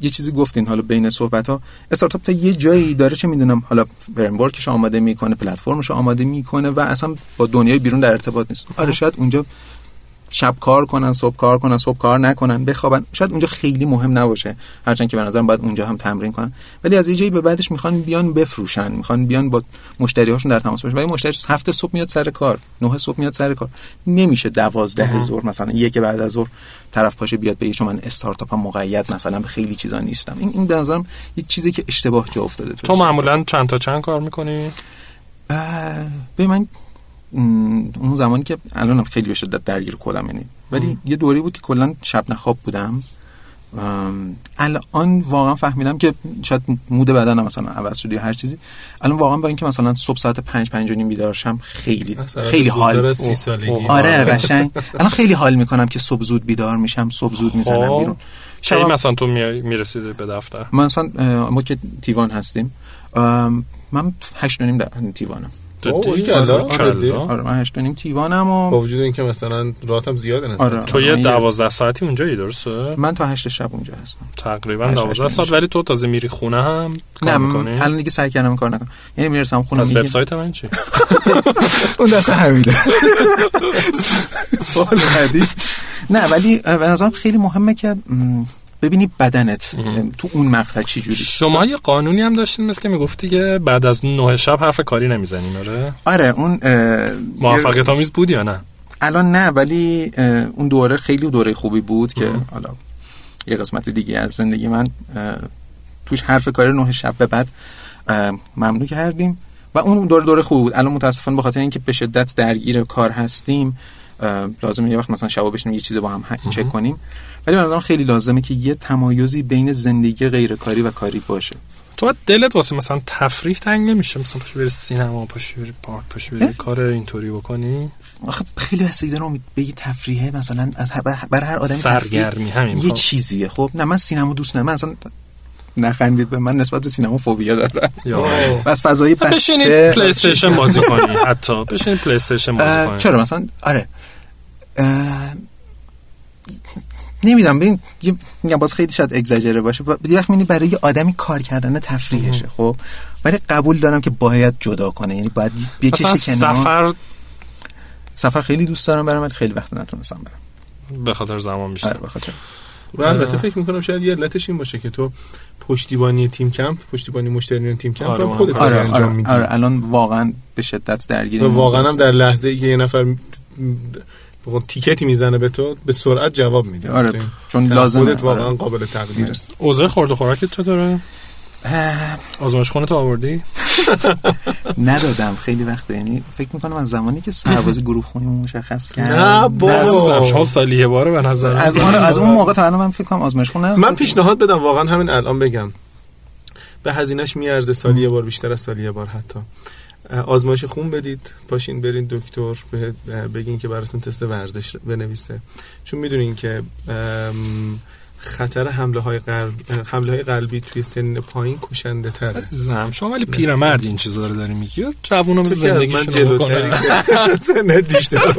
یه چیزی گفتین حالا بین صحبت ها استارتاپ تا یه جایی داره چه می‌دونم حالا framework ش آماده می‌کنه پلتفرمش آماده می‌کنه و اصلا با دنیای بیرون در ارتباط نیست. آره شاید اونجا شب کار کنن صبح کار کنن صبح کار نکنن بخوابن. شاید اونجا خیلی مهم نباشه. هرچند که به نظرم باید اونجا هم تمرین کنن. ولی از یه به بعدش می‌خوان بیان بفروشن می‌خوان بیان با مشتری هاشون در تماس باشن. ولی مشتری هفته صبح میاد سر کار نه صبح میاد سر کار. نمیشه دوازده ظهر مثلا یک بعد از ظهر طرف پاشه بیاد بگه چون من استارتاپم مقید مثلا به خیلی چیزا نیستم. این این به نظرم یه چیزی که اشتباه جا افتاده تو معمولا چند تا چند کار می‌کنی؟ به من اون زمانی که الانم خیلی به شدت درگیر کدم یعنی. ولی یه دوری بود که کلا شب نخواب بودم. الان واقعا فهمیدم که شاید مود بدنم مثلا عوض شد یا هر چیزی. الان واقعا با اینکه مثلا صبح ساعت 5 5 و نیم بیدار شم خیلی خیلی حال. آره قشنگ. الان خیلی حال می‌کنم که صبح زود بیدار میشم صبح زود می‌زنم خب. بیرون. کی مثلا تو می‌رسیدی به دفتر؟ من مثلا ما که تیوان هستیم. من 8 نیم در تیوانم. آره, آره من هشت نیم تیوانم و با وجود اینکه مثلا راتم زیاده آره تو یه دوازده ساعتی اونجایی درسته؟ من تا هشت شب اونجا هستم. تقریبا دوازده ساعت ولی تو تازه میری خونه هم نه الان دیگه سعی کردم کار نکنم. یعنی می‌رسم خونه از وبسایت من چی؟ اون دست همیده سوال بعدی. نه ولی به نظرم خیلی مهمه که ببینی بدنت تو اون مقطع چی جوری. شما یه قانونی هم داشتین مثل می‌گفتی که بعد از نه شب حرف کاری نمی‌زنین آره؟ آره اون موفقیت آمیز بود یا نه؟ الان نه ولی اون دوره خیلی دوره خوبی بود که حالا یه قسمت دیگه از زندگی من توش حرف کاری نه شب به بعد ممنوع کردیم. و اون دوره دوره خوبی بود. الان متاسفانه به خاطر اینکه به شدت درگیر کار هستیم لازم یه وقت مثلا شبا بشینیم یه چیزی با هم چک کنیم. ولی به خیلی لازمه که یه تمایزی بین زندگی غیرکاری و کاری باشه. تو دلت واسه مثلا تفریح تنگ نمیشه. مثلا پشت بری سینما پشت بری پارک پشت بری کار اینطوری بکنی؟ آخه خیلی بسیاری دارم بگی تفریحه مثلا از برای هر آدمی سرگرمی همین. یه خب. چیزیه. خب نه من سینما دوست ندارم. من اصلا نخندید به من نسبت به سینما فوبیا دارم بس فضایی بسته بشینید پلی استیشن بازی کنی. حتی. بشینید پلی استیشن بازی کنی. چرا؟ مثلا آره. نمی‌دونم ببین میگم باز خیلی شاید اگزاجره باشه. یه وقت برای یه آدمی کار کردن تفریحشه خب؟ ولی قبول دارم که باید جدا کنه. یعنی باید بکشه کنار. سفر؟ سفر خیلی دوست دارم برم ولی خیلی وقت نتونستم برم. به خاطر زمان بیشتر. آره به خاطر. و البته فکر می‌کنم شاید یه علتش این باشه که تو پشتیبانی تیم کمپ پشتیبانی مشتریان تیم کمپ آره خودت آره انجام آره, آره. الان واقعا به شدت درگیری واقعا هم در لحظه ای که یه نفر تیکتی می‌زنه به تو به سرعت جواب میده. آره چون لازم خودت واقعا آره. قابل تقدیر است. اوضاع خورد و خوراکت چطوره؟ آزمایش خونه تو آوردی؟ ندادم. خیلی وقت یعنی فکر می‌کنم از زمانی که سربازی گروه خونی مشخص کرد. نه بابا. شما سالیه باره به نظر از, از اون موقع تا من فکر کنم آزمایش خونه من پیشنهاد بدم واقعا همین الان بگم. به هزینهش میارزه سالی یه بار بیشتر از سالی یه بار حتی. آزمایش خون بدید. پاشین برین دکتر بگین که براتون تست ورزش بنویسه. چون می‌دونین که خطر حمله های قلب حمله های قلبی توی سن پایین کشنده تره زم شما ولی پیرمرد این چیزا رو داری میگی. جوونا زندگیشون رو سن بیشتر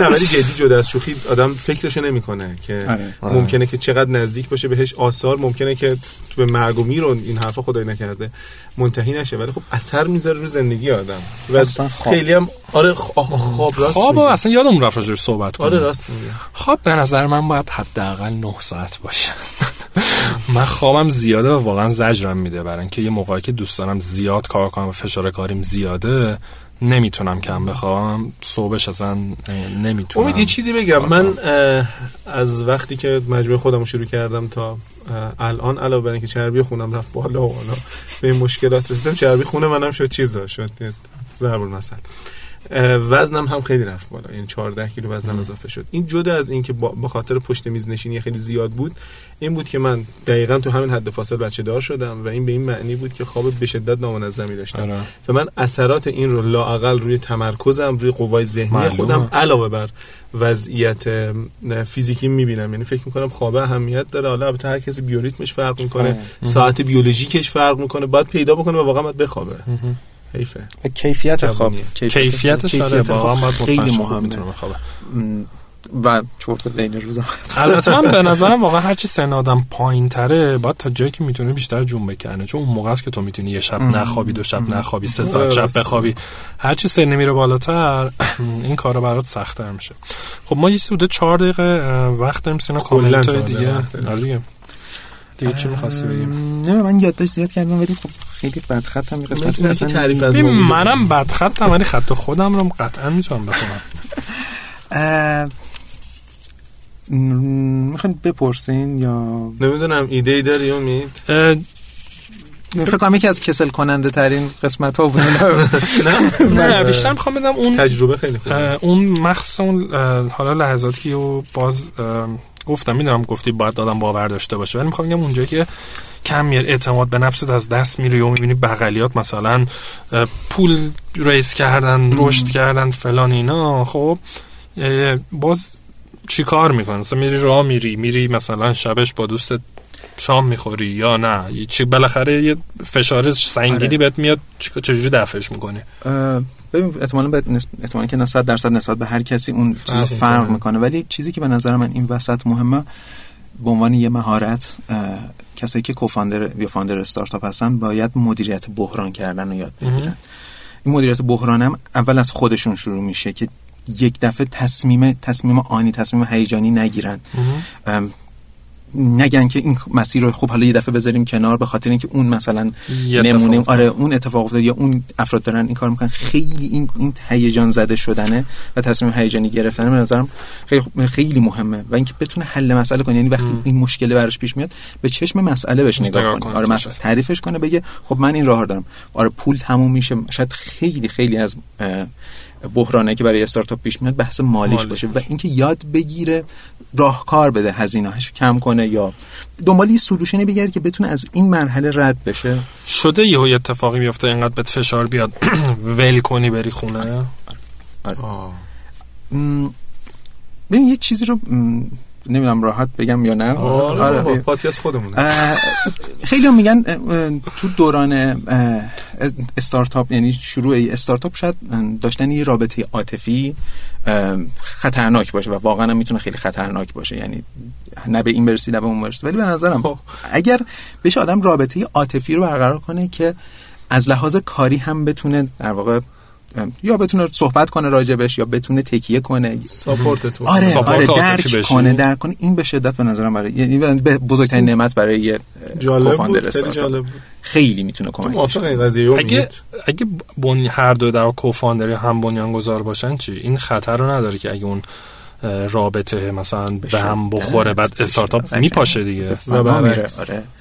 نه ولی جدی جدا از شوخی آدم فکرش نمی‌کنه که آره. ممکنه که چقدر نزدیک باشه بهش آثار ممکنه که تو به مرگ و میر این حرفا خدای نکرده. منتهی نشه ولی خب اثر می‌ذاره رو زندگی آدم. و خیلی هم آره خواب راست خواب اصلا یادم رفت راجعش صحبت کنم آره راست میگه. خواب به نظر من باید حداقل 9 ساعت باشه. من خوابم زیاده و واقعا زجرم میده برای اینکه یه موقعی که دوست دارم زیاد کار کنم و فشار کاریم زیاده نمی‌تونم کم بخوام صبحش اصلا نمی‌تونم. امید یه چیزی بگم. من از وقتی که مجموعه خودم شروع کردم تا الان علاوه بر اینکه چربی خونم رفت بالا و به این مشکلات رسیدم چربی خونه منم شد چیزا شد ضرب المثل. وزنم هم خیلی رفت بالا. یعنی 14 کیلو وزنم اضافه شد. این جدا از اینکه با خاطر پشت میز نشینی خیلی زیاد بود این بود که من دقیقا تو همین حد فاصل بچه دار شدم و این به این معنی بود که خواب به شدت نامنظمی داشتم. آره. و من اثرات این رو لااقل روی تمرکزم روی قوای ذهنی خودم علاوه بر وضعیت فیزیکی می‌بینم. یعنی فکر می‌کنم خواب اهمیت داره. حالا البته هر کسی بیوریتمش فرق می‌کنه. ساعت بیولوژیکش فرق می‌کنه. باید پیدا بکنه و واقعا باید بخوابه. کیفیت خواب کیفیت کیفیت باید خیلی مهمه. و چرت بین روزا البته من به نظرم واقعا هرچی سن آدم پایین تره باید تا جایی که می‌تونه بیشتر جون بکنه چون اون موقع است که تو می‌تونی یه شب نخوابی دو شب نخوابی سه ساعت شب بخوابی. هرچی سن میره بالاتر این کارا برات سختتر میشه. خب ما یه سوده چهار دقیقه وقت داریم سینا کامنت دیگه. دیگه چی می‌خواستی بگیم نه من یادداشت زیاد کردم ولی خب خیلی بدخطم قسمتی اصلا تعریف از منم بدخطم ولی خط خودم رو قطعا می‌تونم بخونم. می‌خواین بپرسین یا؟ نمی‌دونم ایده ای داری امید؟ فکر کنم یکی از کسل کننده ترین قسمت ها بود نه نه بیشتر می‌خوام بدم اون تجربه خیلی خوبه. اون مخصوصا اون حالا لحظاتی و باز گفتم می‌دونم گفتی باید دادم باور داشته باشه ولی می‌خوام بگم اونجایی که کم میاد اعتماد به نفست از دست میره و می‌بینی بغلیات مثلا پول ریس کردن رشد کردن فلان اینا خب باز چی کار می‌کنه مثلا میری راه میری میری مثلا شبش با دوستت شام می‌خوری یا نه؟ چی بالاخره یه فشار سنگینی آره. بهت میاد چجوری دفعش می‌کنه ببین احتمالاً به احتمالاً که 90 درصد نسبت به هر کسی اون چیز فرق می‌کنه. ولی چیزی که به نظر من این وسط مهمه به عنوان یه مهارت کسایی که کوفاندر یا فاندر استارتاپ هستن باید مدیریت بحران کردن رو یاد بگیرن. این مدیریت بحران هم اول از خودشون شروع میشه که یک دفعه تصمیم تصمیم آنی تصمیم هیجانی نگیرن. نگن که این مسیر رو خوب حالا یه دفعه بذاریم کنار به خاطر اینکه اون مثلا نمونه آره اون اتفاق افتاد یا اون افراد دارن این کار می‌کنن. خیلی این این هیجان زده شدنه و تصمیم هیجانی گرفتن به نظرم خیلی خیلی مهمه و اینکه بتونه حل مسئله کنه. یعنی وقتی این مشکل براش پیش میاد به چشم مسئله بهش نگاه کنه. آره مثلا تعریفش کنه بگه خب من این راه دارم. آره پول تموم میشه. شاید خیلی خیلی از بحرانه که برای استارتاپ پیش میاد بحث مالیش باشه. و اینکه یاد بگیره راهکار بده هزینه‌اش کم کنه یا دنبال یه سولوشنی بگیره که بتونه از این مرحله رد بشه؟ شده یه اتفاقی بیفته اینقدر بهت فشار بیاد. ول کنی بری خونه. آره. ببین یه چیزی رو نمی‌دونم راحت بگم یا نه. آره, پادکست خودمونه. خیلی میگن تو دوران استارتاپ یعنی شروع استارتاپ شاید داشتن یه رابطه عاطفی خطرناک باشه و واقعا می‌تونه خیلی خطرناک باشه. یعنی نه به این برسی نه به اون برسی. ولی به نظرم خب. اگر بشه آدم رابطه عاطفی رو برقرار کنه که از لحاظ کاری هم بتونه در واقع یا بتونه صحبت کنه راجبش یا بتونه تکیه کنه. ساپورت آره آره درک کنه درک کنه. این به شدت به نظرم برای یعنی بزرگترین نعمت برای یه کوفاندر خیلی می‌تونه کمک اگه اگه بنی هر دو در کوفاندر هم بنیانگذار باشن چی؟ این خطر رو نداره که اگه اون رابطه مثلا به هم بخوره بعد استارتاپ میپاشه دیگه. و میره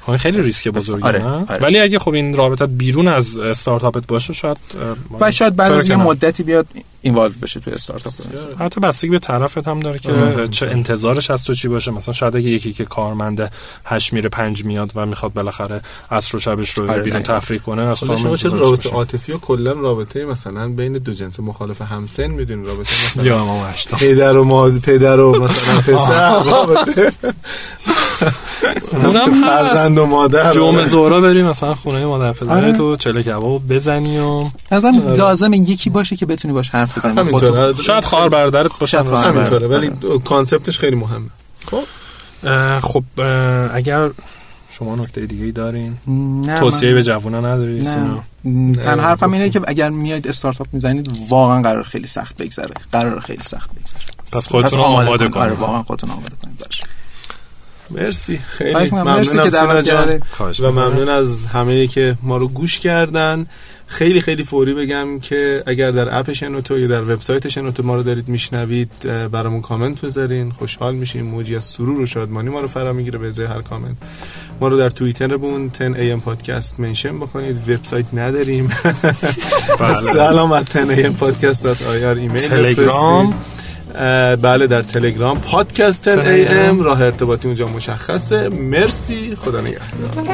آره. خیلی ریسک بزرگه آره. آره. ولی اگه خب این رابطه بیرون از استارتاپت باشه شاید و شاید بعد از یه مدتی بیاد اینوالو بشه توی استارتاپ حتی بستگی به طرفت هم داره که چه انتظارش از تو چی باشه؟ مثلا شاید اگه یکی که کارمنده 8 میره 5 میاد و می‌خواد بالاخره عصر و شبش رو آره بیرون تفریح کنه از شما چه رابطه عاطفی و کلا رابطه مثلا بین دو جنس مخالف همسن می‌دونی؟ رابطه مثلا یا ما پدر و مادر پدر و مثلا پسر. رابطه. اونم فرزند و مادر. جمعه زورا بریم مثلا خونه مادر پدر آره. تو چله کباب بزنی و مثلا لازم یکی باشه که بتونی باش حرف بزنی شاید خواهر برادرت باشه همینطوره. ولی کانسپتش خیلی مهمه. خب. خب اگر شما نکته دیگه ای دارین توصیه به جوونا نداری نه. تن حرفم اینه که اگر میاید استارتاپ می‌زنید واقعا قرار خیلی سخت بگذره. قرار خیلی سخت بگذره. پس خودتون آماده کنید. آره واقعا خودتون آماده کنید. مرسی. خیلی ممنون که دعوت و ممنون از همه که ما رو گوش کردن. خیلی خیلی فوری بگم که اگر در اپ شنوتو یا در وبسایت شنوتو ما رو دارید میشنوید برامون کامنت بذارین خوشحال میشیم. موجی از سرور و شادمانی ما رو فرا می‌گیره به ازای هر کامنت. ما رو در توییترمون 10 am پادکست منشن بکنید. وبسایت نداریم. سلام 10 am podcast ایمیل تلگرام. بله در تلگرام. پادکست 10 am راه ارتباطی اونجا مشخصه. مرسی. خدا نگهدار.